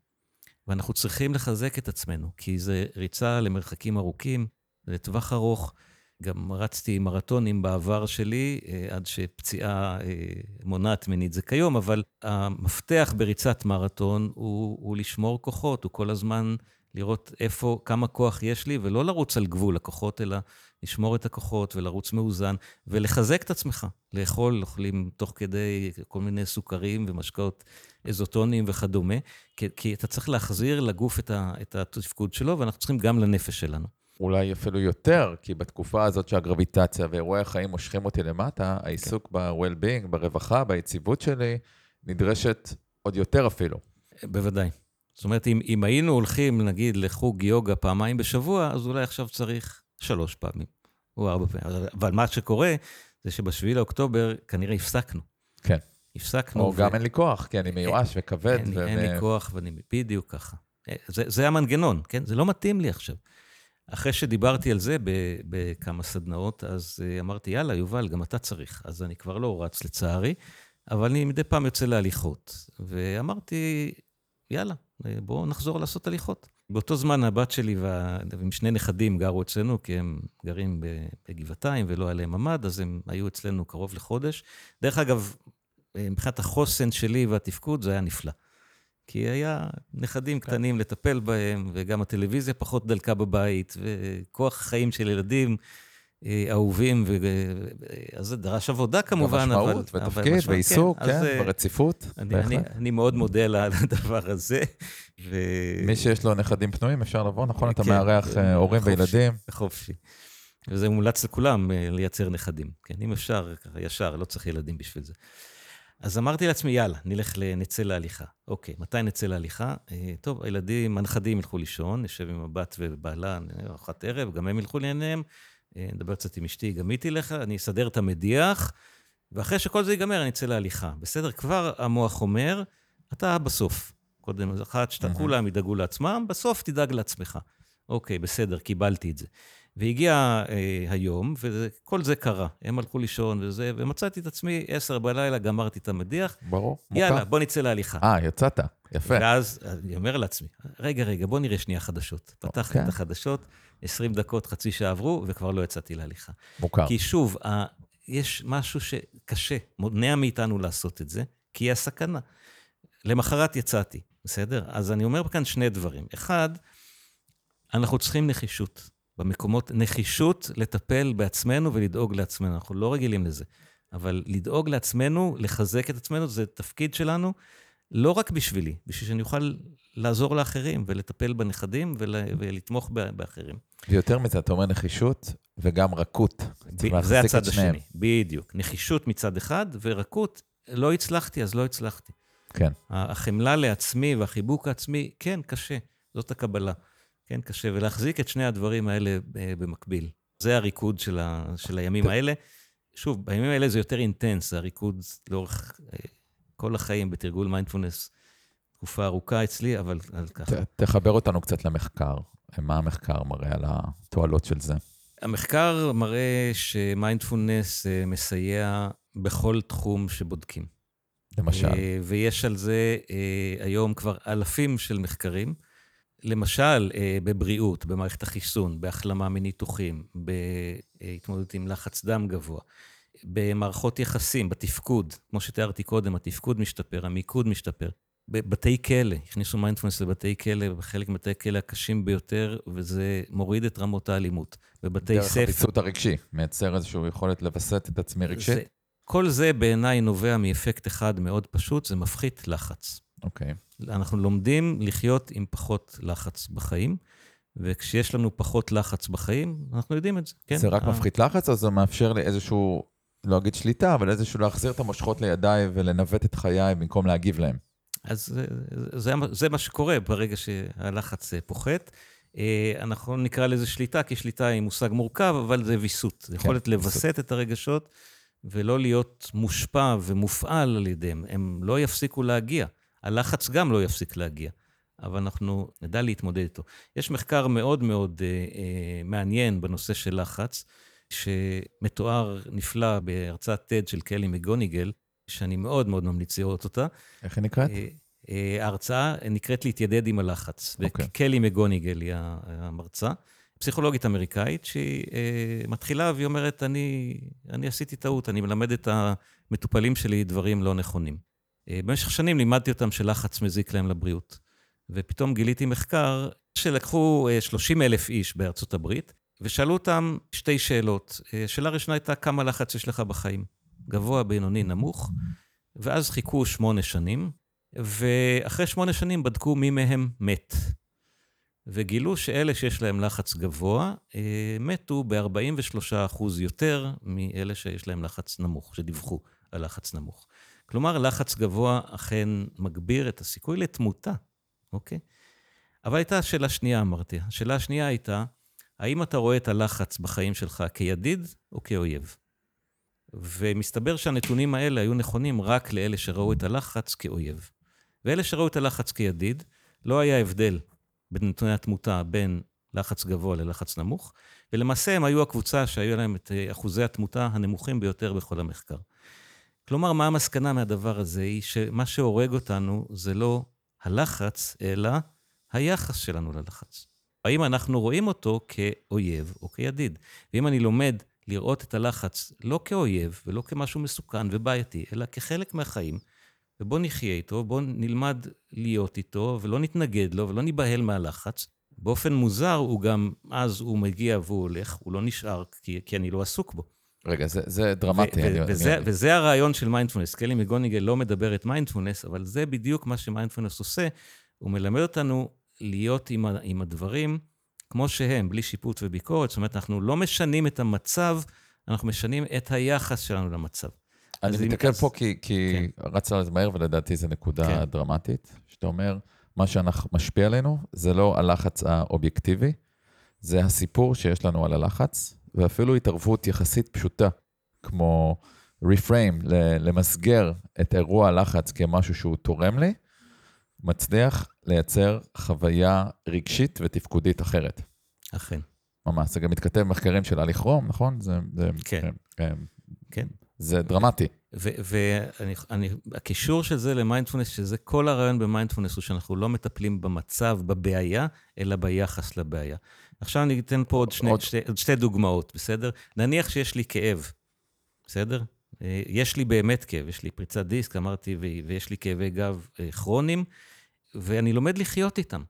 ואנחנו צריכים לחזק את עצמנו, כי זה ריצה למרחקים ארוכים, לטווח ארוך. גם רצתי מרתונים בעבר שלי, אה, עד שפציעה אה, מונעת ממני את זה כיום, אבל המפתח בריצת מרתון הוא, הוא לשמור כוחות, הוא כל הזמן לראות איפה, כמה כוח יש לי, ולא לרוץ על גבול הכוחות, אלא לשמור את הכוחות ולרוץ מאוזן, ולחזק את עצמך. לאכול, אוכלים תוך כדי כל מיני סוכרים ומשקאות איזוטוניים וכדומה, כי, כי אתה צריך להחזיר לגוף את, ה, את התפקוד שלו, ואנחנו צריכים גם לנפש שלנו. אולי אפילו יותר, כי בתקופה הזאת שהגרביטציה ואירועי החיים מושכים אותי למטה, העיסוק כן. ב-well-being, ברווחה, ביציבות שלי, נדרשת עוד יותר אפילו. בוודאי. זאת אומרת, אם, אם היינו הולכים, נגיד, לחוג יוגה פעמיים בשבוע, אז אולי עכשיו צריך שלוש פעמים, או ארבע פעמים. אבל- מה שקורה, זה שבשביעי לאוקטובר כנראה הפסקנו. כן. הפסקנו. או גם אין לי כוח, כי אני מיואש וכבד. אין, ו- אין לי כוח, ואני בדיוק ככה. אה, זה, זה המנגנון, כן? זה לא מתאים לי עכשיו. אחרי שדיברתי על זה בכמה סדנאות, אז אה, אמרתי, יאללה, יובל, גם אתה צריך. אז אני כבר לא רץ לצערי, אבל אני מדי פעם יוצא להליכות. ואמרתי, יאללה, בואו נחזור לעשות הליכות. באותו זמן הבת שלי וה... ועם שני נכדים גרו אצלנו, כי הם גרים בגבעתיים ולא היה להם ממ"ד, אז הם היו אצלנו קרוב לחודש. דרך אגב, מבחינת החוסן שלי והתפקוד, זה היה נפלא. כי היה נכדים כן. קטנים לטפל בהם, וגם הטלוויזיה פחות דלקה בבית, וכוח החיים של ילדים אה, אהובים, ו... אז זה דרש עבודה כמובן, אבל... משמעות, ותפקיד, כן, ועיסוק, כן, כן ברציפות. אני, אני, אני מאוד מודה לדבר הזה. ו... מי שיש לו נכדים פנויים, אפשר לבוא, נכון? כן, אתה מארח אה, הורים חופשי, וילדים. חופשי. וזה מומלץ לכולם אה, לייצר נכדים. כן, אם אפשר, ישר, לא צריך ילדים בשביל זה. אז אמרתי לעצמי, יאללה, נלך, נצא להליכה. אוקיי, מתי נצא להליכה? אה, טוב, הילדים, הנכדים ילכו לישון, נשב עם הבת ובעלה, ארוחת ערב, גם הם ילכו לענייניהם. אה, נדבר קצת עם אשתי, גם היא תלך, אני אסדר את המדיח, ואחרי שכל זה ייגמר, אני אצא להליכה. בסדר? כבר המוח אומר, אתה בסוף. קודם, אחת, שאתה, כולם ידאגו לעצמם, בסוף תדאג לעצמך. אוקיי, בסדר, קיבלתי את זה. והגיע אה, היום, וכל זה קרה. הם הלכו לישון וזה, ומצאתי את עצמי, עשר בלילה, גמרתי את המדיח. ברור, יאללה, מוכר. בוא נצא להליכה. אה, יצאת, יפה. ואז אני אומר לעצמי, רגע, רגע, בוא נראה שנייה חדשות. פתחתי okay. את אוקיי. החדשות, 20 דקות, חצי שעה עברו, וכבר לא יצאתי להליכה. מוכר. כי שוב, ה... יש משהו שקשה, מונע מאיתנו לעשות את זה, כי היא הסכנה. למחרת יצאתי, בסדר? אז אני אומר כאן שני דברים. אחד, אנחנו צריכים נחישות. במקומות, נחישות לטפל בעצמנו ולדאוג לעצמנו. אנחנו לא רגילים לזה. אבל לדאוג לעצמנו, לחזק את עצמנו, זה תפקיד שלנו, לא רק בשבילי, בשביל שאני אוכל לעזור לאחרים ולטפל בנכדים ול, ולתמוך באחרים. ויותר מזה, אתה אומר נחישות וגם רכות. ב- זה הצד השני, בדיוק. נחישות מצד אחד, ורקות, לא הצלחתי, אז לא הצלחתי. כן. החמלה לעצמי והחיבוק העצמי, כן, קשה, זאת הקבלה. כן, קשה, ולהחזיק את שני הדברים האלה אה, במקביל. זה הריקוד של, ה, של הימים האלה. שוב, בימים האלה זה יותר אינטנס, הריקוד לאורך אה, כל החיים בתרגול מיינדפולנס, תקופה ארוכה אצלי, אבל ככה. תחבר אותנו קצת למחקר. מה המחקר מראה על התועלות של זה? המחקר מראה שמיינדפולנס אה, מסייע בכל תחום שבודקים. למשל? ויש על זה היום כבר אלפים של מחקרים. למשל, אה, בבריאות, במערכת החיסון, בהחלמה מניתוחים, בהתמודדות עם לחץ דם גבוה, במערכות יחסים, בתפקוד, כמו שתיארתי קודם, התפקוד משתפר, המיקוד משתפר. בבתי כלא, הכניסו מיינדפולנס לבתי כלא, בחלק מבתי הכלא הקשים ביותר, וזה מוריד את רמות האלימות. בבתי דרך ספר... דרך הוויסות הרגשי, מייצר איזושהי יכולת לווסת את עצמי רגשית? זה, כל זה בעיניי נובע מאפקט אחד מאוד פשוט, זה מפחית לחץ. אוקיי. אוקיי. אנחנו לומדים לחיות עם פחות לחץ בחיים, וכשיש לנו פחות לחץ בחיים, אנחנו יודעים את זה, כן? זה רק מפחית לחץ, או זה מאפשר לי איזשהו, לא אגיד שליטה, אבל איזשהו להחזיר את המושכות לידיי ולנווט את חיי במקום להגיב להם? אז זה, זה, זה מה שקורה ברגע שהלחץ אה, פוחת. אה, אנחנו נקרא לזה שליטה, כי שליטה היא מושג מורכב, אבל זה ויסות. זה כן, יכולת לווסת את הרגשות ולא להיות מושפע ומופעל על ידיהם. הם לא יפסיקו להגיע. הלחץ גם לא יפסיק להגיע, אבל אנחנו נדע להתמודד איתו. יש מחקר מאוד מאוד אה, אה, מעניין בנושא של לחץ, שמתואר נפלא בהרצאת TED של קלי מגוניגל, שאני מאוד מאוד ממליץ לראות אותה. איך היא נקראת? אה, אה, ההרצאה נקראת להתיידד עם הלחץ. Okay. אוקיי. וקלי מגוניגל היא המרצה. פסיכולוגית אמריקאית, שהיא אה, מתחילה והיא אומרת, אני, אני עשיתי טעות, אני מלמד את המטופלים שלי דברים לא נכונים. אה, במשך שנים לימדתי אותם שלחץ מזיק להם לבריאות. ופתאום גיליתי מחקר שלקחו 30 אה, אלף איש בארצות הברית, ושאלו אותם שתי שאלות. אה, שאלה ראשונה הייתה, כמה לחץ יש לך בחיים? גבוה, בינוני, נמוך. ואז חיכו שמונה שנים, ואחרי שמונה שנים בדקו מי מהם מת. וגילו שאלה שיש להם לחץ גבוה, מתו ב-43% יותר מאלה שיש להם לחץ נמוך, שדיווחו על לחץ נמוך. כלומר, לחץ גבוה אכן מגביר את הסיכוי לתמותה, אוקיי? אבל הייתה שאלה שנייה, אמרתי. השאלה השנייה הייתה, האם אתה רואה את הלחץ בחיים שלך כידיד או כאויב? ומסתבר שהנתונים האלה היו נכונים רק לאלה שראו את הלחץ כאויב. ואלה שראו את הלחץ כידיד, לא היה הבדל בנתוני התמותה בין לחץ גבוה ללחץ נמוך, ולמעשה הם היו הקבוצה שהיו להם את אחוזי התמותה הנמוכים ביותר בכל המחקר. כלומר, מה המסקנה מהדבר הזה? היא שמה שהורג אותנו זה לא הלחץ, אלא היחס שלנו ללחץ. האם אנחנו רואים אותו כאויב או כידיד? ואם אני לומד לראות את הלחץ לא כאויב ולא כמשהו מסוכן ובעייתי, אלא כחלק מהחיים, ובואו נחיה איתו, בואו נלמד להיות איתו, ולא נתנגד לו ולא ניבהל מהלחץ. באופן מוזר, הוא גם, אז הוא מגיע והוא הולך, הוא לא נשאר, כי, כי אני לא עסוק בו. רגע, זה, זה דרמטי. ו- אני, וזה, אני... וזה הרעיון של מיינדפולנס. קלי מגוניגל לא מדברת מיינדפולנס, אבל זה בדיוק מה שמיינדפולנס עושה. הוא מלמד אותנו להיות עם, ה- עם הדברים כמו שהם, בלי שיפוט וביקורת. זאת אומרת, אנחנו לא משנים את המצב, אנחנו משנים את היחס שלנו למצב. אני מתעכב אז- פה כי, כי כן. רצת על זה מהר, ולדעתי זו נקודה כן. דרמטית, שאתה אומר, מה שמשפיע עלינו זה לא הלחץ האובייקטיבי, זה הסיפור שיש לנו על הלחץ, ואפילו התערבות יחסית פשוטה, כמו reframe, למסגר את אירוע הלחץ כמשהו שהוא תורם לי, מצליח לייצר חוויה רגשית ותפקודית אחרת. אכן. ממש, זה גם מתכתב במחקרים של הליך רום, נכון? זה, זה, כן. כן. כן. זה דרמטי. והקישור של זה למיינדפולנס, שזה כל הרעיון במיינדפולנס, הוא שאנחנו לא מטפלים במצב, בבעיה, אלא ביחס לבעיה. עכשיו אני אתן פה עוד שני, עוד- שתי, עוד שתי דוגמאות, בסדר? נניח שיש לי כאב, בסדר? אה, יש לי באמת כאב, יש לי פריצת דיסק, אמרתי, ויש לי כאבי גב אה, כרוניים, ואני לומד לחיות איתם.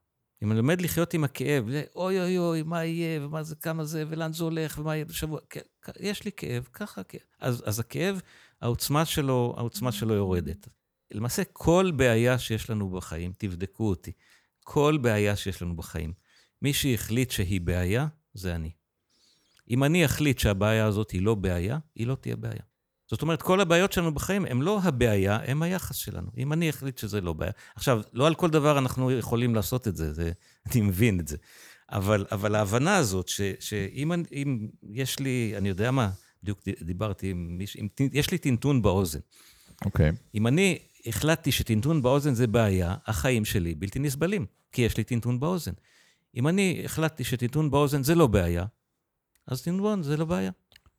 אם אני לומד לחיות עם הכאב, זה, אוי אוי אוי, מה יהיה, ומה זה, כמה זה, ולאן זה הולך, ומה יהיה בשבוע, כן, יש לי כאב, ככה. אז, אז הכאב, העוצמה שלו, העוצמה שלו יורדת. למעשה, כל בעיה שיש לנו בחיים, תבדקו אותי, כל בעיה שיש לנו בחיים, מי שהחליט שהיא בעיה, זה אני. אם אני אחליט שהבעיה הזאת היא לא בעיה, היא לא תהיה בעיה. זאת אומרת, כל הבעיות שלנו בחיים הן לא הבעיה, הן היחס שלנו. אם אני אחליט שזה לא בעיה. עכשיו, לא על כל דבר אנחנו יכולים לעשות את זה, זה אני מבין את זה. אבל, אבל ההבנה הזאת, ש, שאם אני- אם יש לי, אני יודע מה, בדיוק דיברתי עם מישהו, יש לי טינטון באוזן. אוקיי. אם אני החלטתי שטינטון באוזן זה בעיה, החיים שלי בלתי נסבלים, כי יש לי טינטון באוזן. אם אני החלטתי שטינטון באוזן זה לא בעיה, אז טינטון באוזן זה לא בעיה.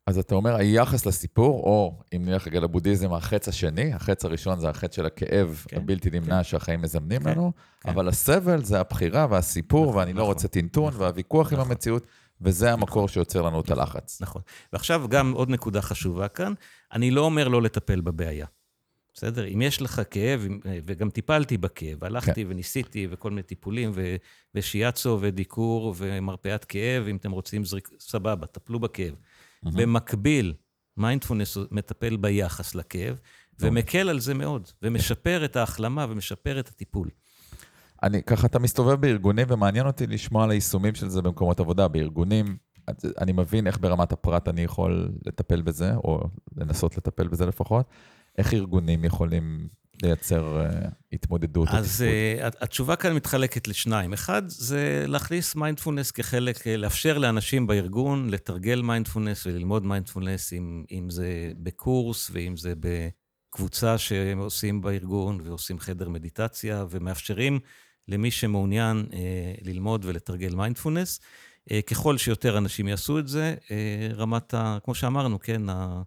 אז אתה אומר, היחס לסיפור, או אם נלך רגע לבודהיזם, החץ השני, החץ הראשון זה החץ של הכאב כן, הבלתי נמנע שהחיים מזמנים כן, לנו, כן. אבל הסבל זה הבחירה והסיפור, נכון, ואני לא נכון, רוצה טינטון, נכון, והוויכוח עם נכון. המציאות, וזה המקור שיוצר לנו את הלחץ. נכון. ועכשיו גם עוד נקודה חשובה כאן, אני לא אומר לא לטפל בבעיה. בסדר? אם יש לך כאב, אם- וגם טיפלתי בכאב, הלכתי וניסיתי, וכל מיני טיפולים, ו- ושיאצו ודיקור ומרפאת כאב, אם אתם רוצים, זריק, סבבה, טפלו בכאב. במקביל, מיינדפולנס מטפל ביחס לכאב, ומקל על זה מאוד, ומשפר את ההחלמה ומשפר את הטיפול. אני, ככה אתה מסתובב בארגונים, ומעניין אותי לשמוע על היישומים של זה במקומות עבודה. בארגונים, אני מבין איך ברמת הפרט אני יכול לטפל בזה, או לנסות לטפל בזה לפחות. איך ארגונים יכולים לייצר אה, התמודדות אז אה, התשובה כאן מתחלקת לשניים. אחד, זה להכניס מיינדפולנס כחלק, אה, לאפשר לאנשים בארגון לתרגל מיינדפולנס וללמוד מיינדפולנס, אם, אם זה בקורס ואם זה בקבוצה שהם עושים בארגון ועושים חדר מדיטציה, ומאפשרים למי שמעוניין אה, ללמוד ולתרגל מיינדפולנס. ככל שיותר אנשים יעשו את זה, רמת ה... כמו שאמרנו, כן, ה...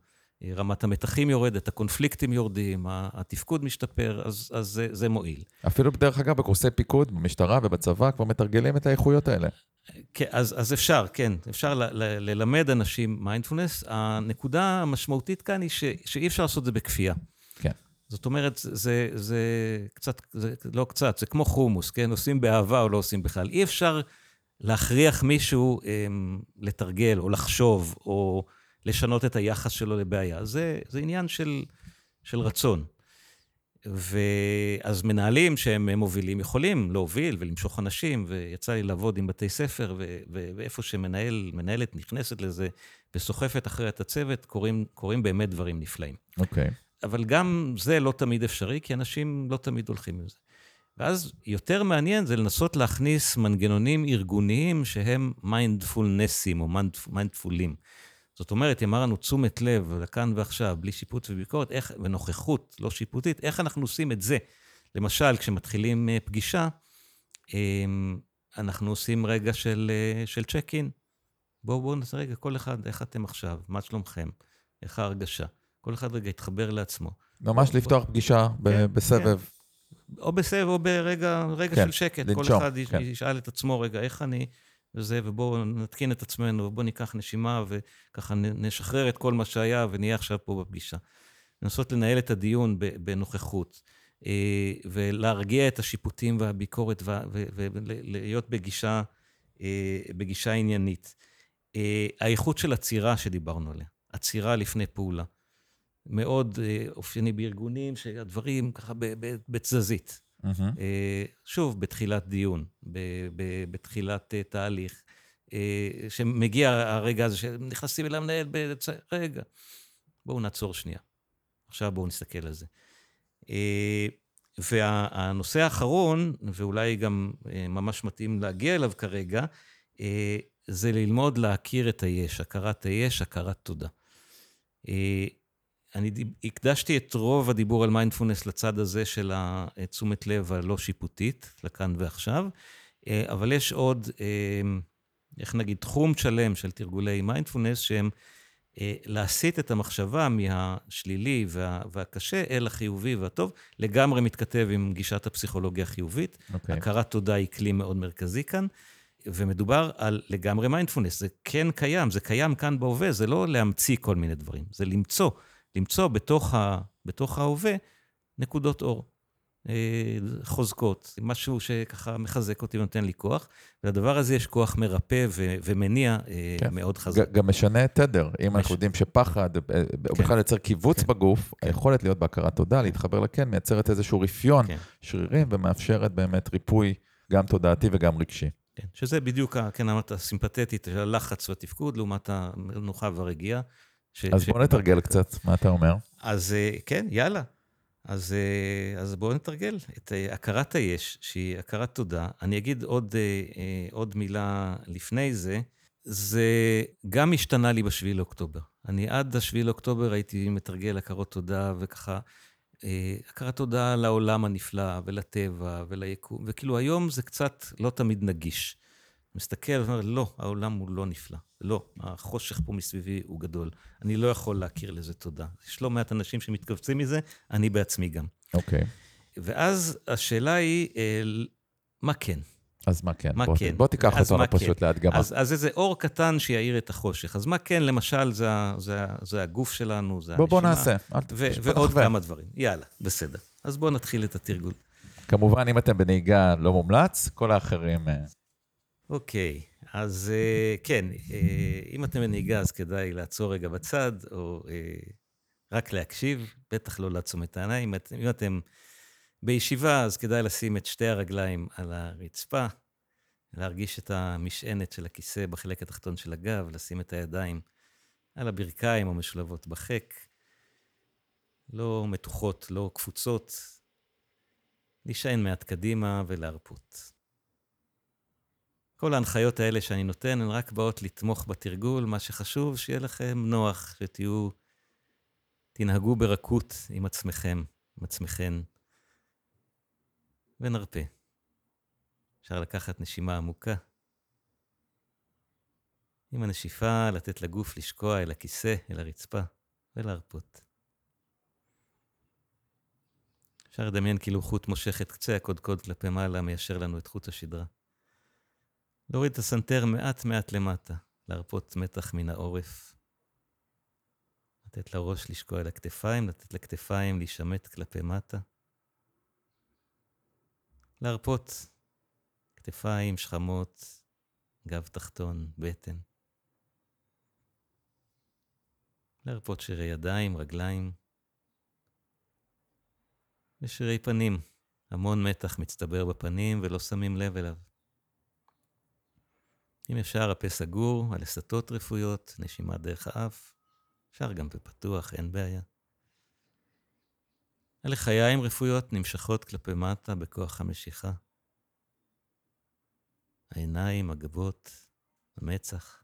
רמת המתחים יורדת, הקונפליקטים יורדים, התפקוד משתפר, אז, אז זה, זה מועיל. אפילו, דרך אגב, בקורסי פיקוד, במשטרה ובצבא, כבר מתרגלים את האיכויות האלה. כן, אז, אז אפשר, כן, אפשר ל, ל, ללמד אנשים מיינדפולנס. הנקודה המשמעותית כאן היא ש, שאי אפשר לעשות את זה בכפייה. כן. זאת אומרת, זה, זה קצת, זה לא קצת, זה כמו חומוס, כן? עושים באהבה או לא עושים בכלל. אי אפשר להכריח מישהו הם, לתרגל או לחשוב או... לשנות את היחס שלו לבעיה. זה, זה עניין של, של רצון. ואז מנהלים שהם מובילים יכולים להוביל ולמשוך אנשים, ויצא לי לעבוד עם בתי ספר, ו- ו- ואיפה שמנהל, מנהלת נכנסת לזה וסוחפת אחרי את הצוות, קורים, קורים באמת דברים נפלאים. אוקיי. Okay. אבל גם זה לא תמיד אפשרי, כי אנשים לא תמיד הולכים עם זה. ואז יותר מעניין זה לנסות להכניס מנגנונים ארגוניים שהם מיינדפולנסים או מיינדפולים. זאת אומרת, היא אמרה לנו תשומת לב לכאן ועכשיו, בלי שיפוט וביקורת, איך, ונוכחות לא שיפוטית, איך אנחנו עושים את זה? למשל, כשמתחילים פגישה, אנחנו עושים רגע של, של צ'ק אין. בואו, בואו נעשה רגע, כל אחד, איך אתם עכשיו? מה שלומכם? איך ההרגשה? כל אחד רגע יתחבר לעצמו. ממש בוא- לפתוח פגישה ב- כן, בסבב. או בסבב או ברגע רגע כן, של שקט. לנשום, כל אחד כן. ישאל את עצמו, רגע, איך אני וזה, ובואו נתקין את עצמנו, ובואו ניקח נשימה, וככה נשחרר את כל מה שהיה, ונהיה עכשיו פה בפגישה. לנסות לנהל את הדיון בנוכחות, אה, ולהרגיע את השיפוטים והביקורת, ולהיות בגישה, אה, בגישה עניינית. אה, האיכות של עצירה שדיברנו עליה, עצירה לפני פעולה. מאוד אופייני בארגונים, שהדברים ככה בתזזית. אה, שוב, בתחילת דיון, ב- ב- בתחילת אה, תהליך, אה, שמגיע הרגע הזה שנכנסים אל המנהל, בצ... רגע, בואו נעצור שנייה. עכשיו בואו נסתכל על זה. והנושא האחרון, ואולי גם ממש מתאים להגיע אליו כרגע, זה ללמוד להכיר את היש, הכרת היש, הכרת תודה. אני הקדשתי את רוב הדיבור על מיינדפולנס לצד הזה של התשומת לב הלא שיפוטית, לכאן ועכשיו, אה, אבל יש עוד, אה, איך נגיד, תחום שלם של תרגולי מיינדפולנס, שהם אה, להסיט את המחשבה מהשלילי וה, והקשה אל החיובי והטוב, לגמרי מתכתב עם גישת הפסיכולוגיה החיובית. אוקיי. הכרת תודה היא כלי מאוד מרכזי כאן, ומדובר על לגמרי מיינדפולנס, זה כן קיים, זה קיים כאן בהווה, זה לא להמציא כל מיני דברים, זה למצוא, למצוא בתוך, ה, בתוך ההווה נקודות אור, אה, חוזקות, משהו שככה מחזק אותי ונותן לי כוח, ולדבר הזה יש כוח מרפא ו, ומניע אה, כן. מאוד חזק. גם משנה תדר. אם מש- אנחנו יודעים שפחד, אה, או כן. בכלל יוצר קיבוץ כן. בגוף, כן. היכולת להיות בהכרת תודה, להתחבר לכן, מייצרת איזשהו רפיון כן. שרירים ומאפשרת באמת ריפוי גם תודעתי וגם רגשי. כן, שזה בדיוק, כן אמרת, הסימפתטית, הלחץ והתפקוד, לעומת המנוחה והרגיעה. ש- אז ש- בוא נתרגל קצת, מה אתה אומר? אז אה, כן, יאללה. אז, אה, אז בואו נתרגל את אה, הכרת היש, שהיא הכרת תודה. אני אגיד עוד, עוד מילה לפני זה. זה גם השתנה לי בשביעי לאוקטובר. אני עד השביעי לאוקטובר הייתי מתרגל הכרות תודה, וככה, אה, הכרת תודה לעולם הנפלא, ולטבע, וליקום, וכאילו היום זה קצת לא תמיד נגיש. מסתכל ואומר, לא, העולם הוא לא נפלא. לא, החושך פה מסביבי הוא גדול. אני לא יכול להכיר לזה תודה. יש לא מעט אנשים שמתכווצים מזה, אני בעצמי גם. אוקיי. ואז השאלה היא, אה, מה כן? אז מה כן? מה בוא, כן? בוא תיקח אותנו מה פשוט כן? להדגמה. אז, אז איזה אור קטן שיאיר את החושך. אז מה כן, למשל, זה, זה, זה הגוף שלנו, זה בוא, בוא הנשימה, נעשה. אל ת- ו- ועוד נחווה. כמה דברים. יאללה, בסדר. אז בואו נתחיל את התרגול. כמובן, אם אתם בנהיגה לא מומלץ, כל האחרים... אוקיי, אז אה, כן, אה, אם אתם בנהיגה, אז כדאי לעצור רגע בצד, או אה, רק להקשיב, בטח לא לעצום את העיניים. אם אם אתם בישיבה, אז כדאי לשים את שתי הרגליים על הרצפה, להרגיש את המשענת של הכיסא בחלק התחתון של הגב, לשים את הידיים על הברכיים או משולבות בחק, לא מתוחות, לא קפוצות, להישען מעט קדימה ולהרפות. כל ההנחיות האלה שאני נותן הן רק באות לתמוך בתרגול, מה שחשוב, שיהיה לכם נוח, שתהיו, תנהגו ברכות עם עצמכם, עם עצמכן, ונרפה. אפשר לקחת נשימה עמוקה. עם הנשיפה, לתת לגוף לשקוע אל הכיסא, אל הרצפה, ולהרפות. אפשר לדמיין כאילו חוט מושך את קצה הקודקוד כלפי מעלה, מיישר לנו את חוט השדרה. להוריד את הסנטר מעט מעט למטה, להרפות מתח מן העורף. לתת לראש לשקוע אל הכתפיים, לתת לכתפיים להישמט כלפי מטה. להרפות כתפיים, שכמות, גב תחתון, בטן. להרפות שרירי ידיים, רגליים. ושרירי פנים. המון מתח מצטבר בפנים ולא שמים לב אליו. אם אפשר, הפה סגור, הלסתות רפויות, נשימה דרך האף. אפשר גם בפתוח, אין בעיה. הלחיים רפויות נמשכות כלפי מטה בכוח המשיכה. העיניים, הגבות, המצח.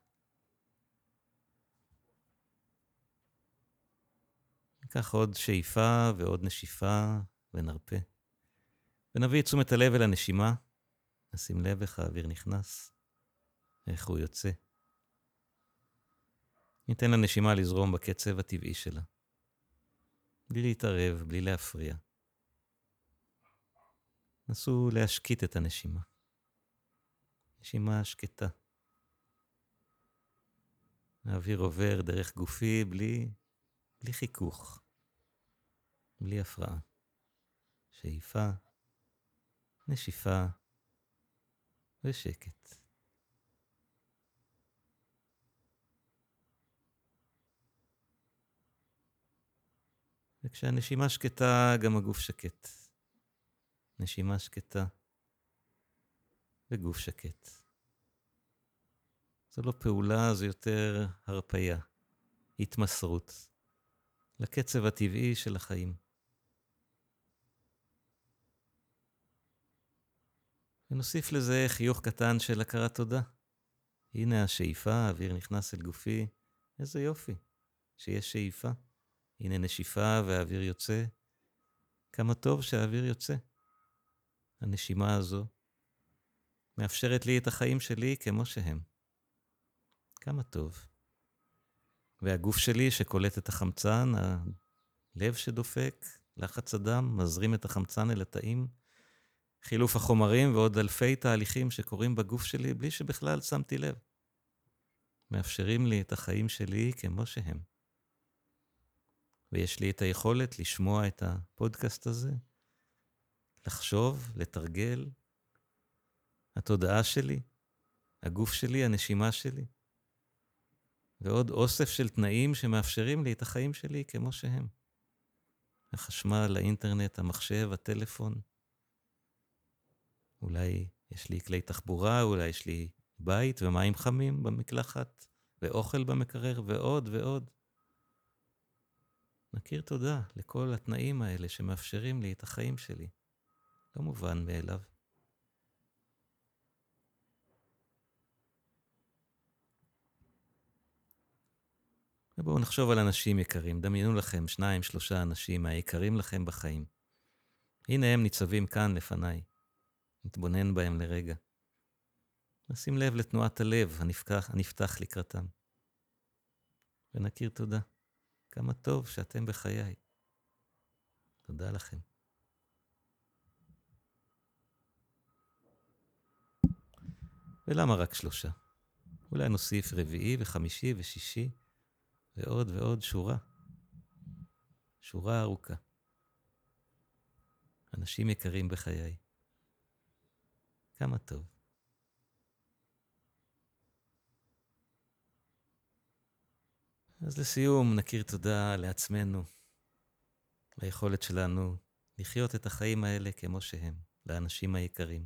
ניקח עוד שאיפה ועוד נשיפה ונרפה. ונביא את תשומת הלב אל הנשימה, נשים לב איך האוויר נכנס, איך הוא יוצא. ניתן לנשימה לזרום בקצב הטבעי שלה. בלי להתערב, בלי להפריע. נסו להשקיט את הנשימה. נשימה שקטה. האוויר עובר דרך גופי בלי, בלי חיכוך, בלי הפרעה. שאיפה, נשיפה ושקט. וכשהנשימה שקטה, גם הגוף שקט. נשימה שקטה וגוף שקט. זו לא פעולה, זו יותר הרפייה, התמסרות, לקצב הטבעי של החיים. ונוסיף לזה חיוך קטן של הכרת תודה. הנה השאיפה, האוויר נכנס אל גופי, איזה יופי, שיש שאיפה. הנה נשיפה והאוויר יוצא. כמה טוב שהאוויר יוצא. הנשימה הזו מאפשרת לי את החיים שלי כמו שהם. כמה טוב. והגוף שלי שקולט את החמצן, הלב שדופק, לחץ הדם, מזרים את החמצן אל התאים, חילוף החומרים ועוד אלפי תהליכים שקורים בגוף שלי בלי שבכלל שמתי לב. מאפשרים לי את החיים שלי כמו שהם. ויש לי את היכולת לשמוע את הפודקאסט הזה, לחשוב, לתרגל. התודעה שלי, הגוף שלי, הנשימה שלי. ועוד אוסף של תנאים שמאפשרים לי את החיים שלי כמו שהם. החשמל, האינטרנט, המחשב, הטלפון. אולי יש לי כלי תחבורה, אולי יש לי בית ומים חמים במקלחת, ואוכל במקרר, ועוד ועוד. נכיר תודה לכל התנאים האלה שמאפשרים לי את החיים שלי. לא מובן מאליו. ובואו נחשוב על אנשים יקרים. דמיינו לכם שניים, שלושה אנשים מהיקרים לכם בחיים. הנה הם ניצבים כאן לפניי. נתבונן בהם לרגע. נשים לב לתנועת הלב הנפתח, הנפתח לקראתם. ונכיר תודה. כמה טוב שאתם בחיי. תודה לכם. ולמה רק שלושה? אולי נוסיף רביעי וחמישי ושישי ועוד ועוד שורה. שורה ארוכה. אנשים יקרים בחיי. כמה טוב. אז לסיום, נכיר תודה לעצמנו, ליכולת שלנו לחיות את החיים האלה כמו שהם, לאנשים היקרים,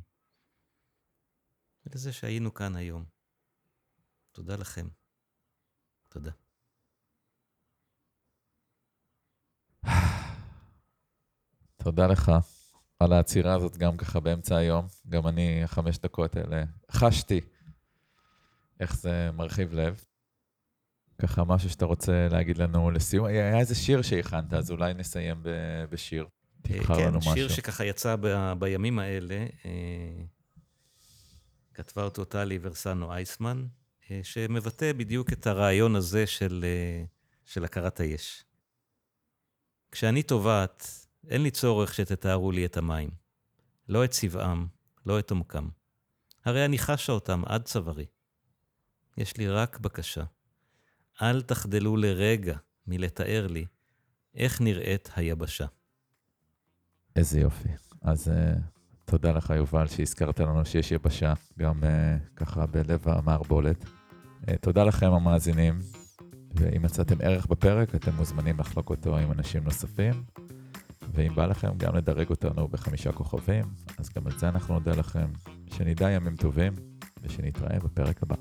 ולזה שהיינו כאן היום. תודה לכם. תודה. תודה לך על העצירה הזאת גם ככה באמצע היום. גם אני, החמש דקות האלה, חשתי איך זה מרחיב לב. ככה משהו שאתה רוצה להגיד לנו לסיום. היה איזה שיר שהכנת, אז אולי נסיים בשיר. תבחר כן, לנו משהו. כן, שיר שככה יצא ב, בימים האלה, אה, כתבה אותו טלי ורסנו אייסמן, אה, שמבטא בדיוק את הרעיון הזה של, אה, של הכרת היש. כשאני טובעת, אין לי צורך שתתארו לי את המים. לא את צבעם, לא את עומקם. הרי אני חשה אותם עד צווארי. יש לי רק בקשה. אל תחדלו לרגע מלתאר לי איך נראית היבשה. איזה יופי. אז uh, תודה לך, יובל, שהזכרת לנו שיש יבשה, גם uh, ככה בלב המערבולת. Uh, תודה לכם, המאזינים, ואם מצאתם ערך בפרק, אתם מוזמנים לחלוק אותו עם אנשים נוספים. ואם בא לכם גם לדרג אותנו בחמישה כוכבים, אז גם על זה אנחנו נודה לכם. שנדע ימים טובים, ושנתראה בפרק הבא.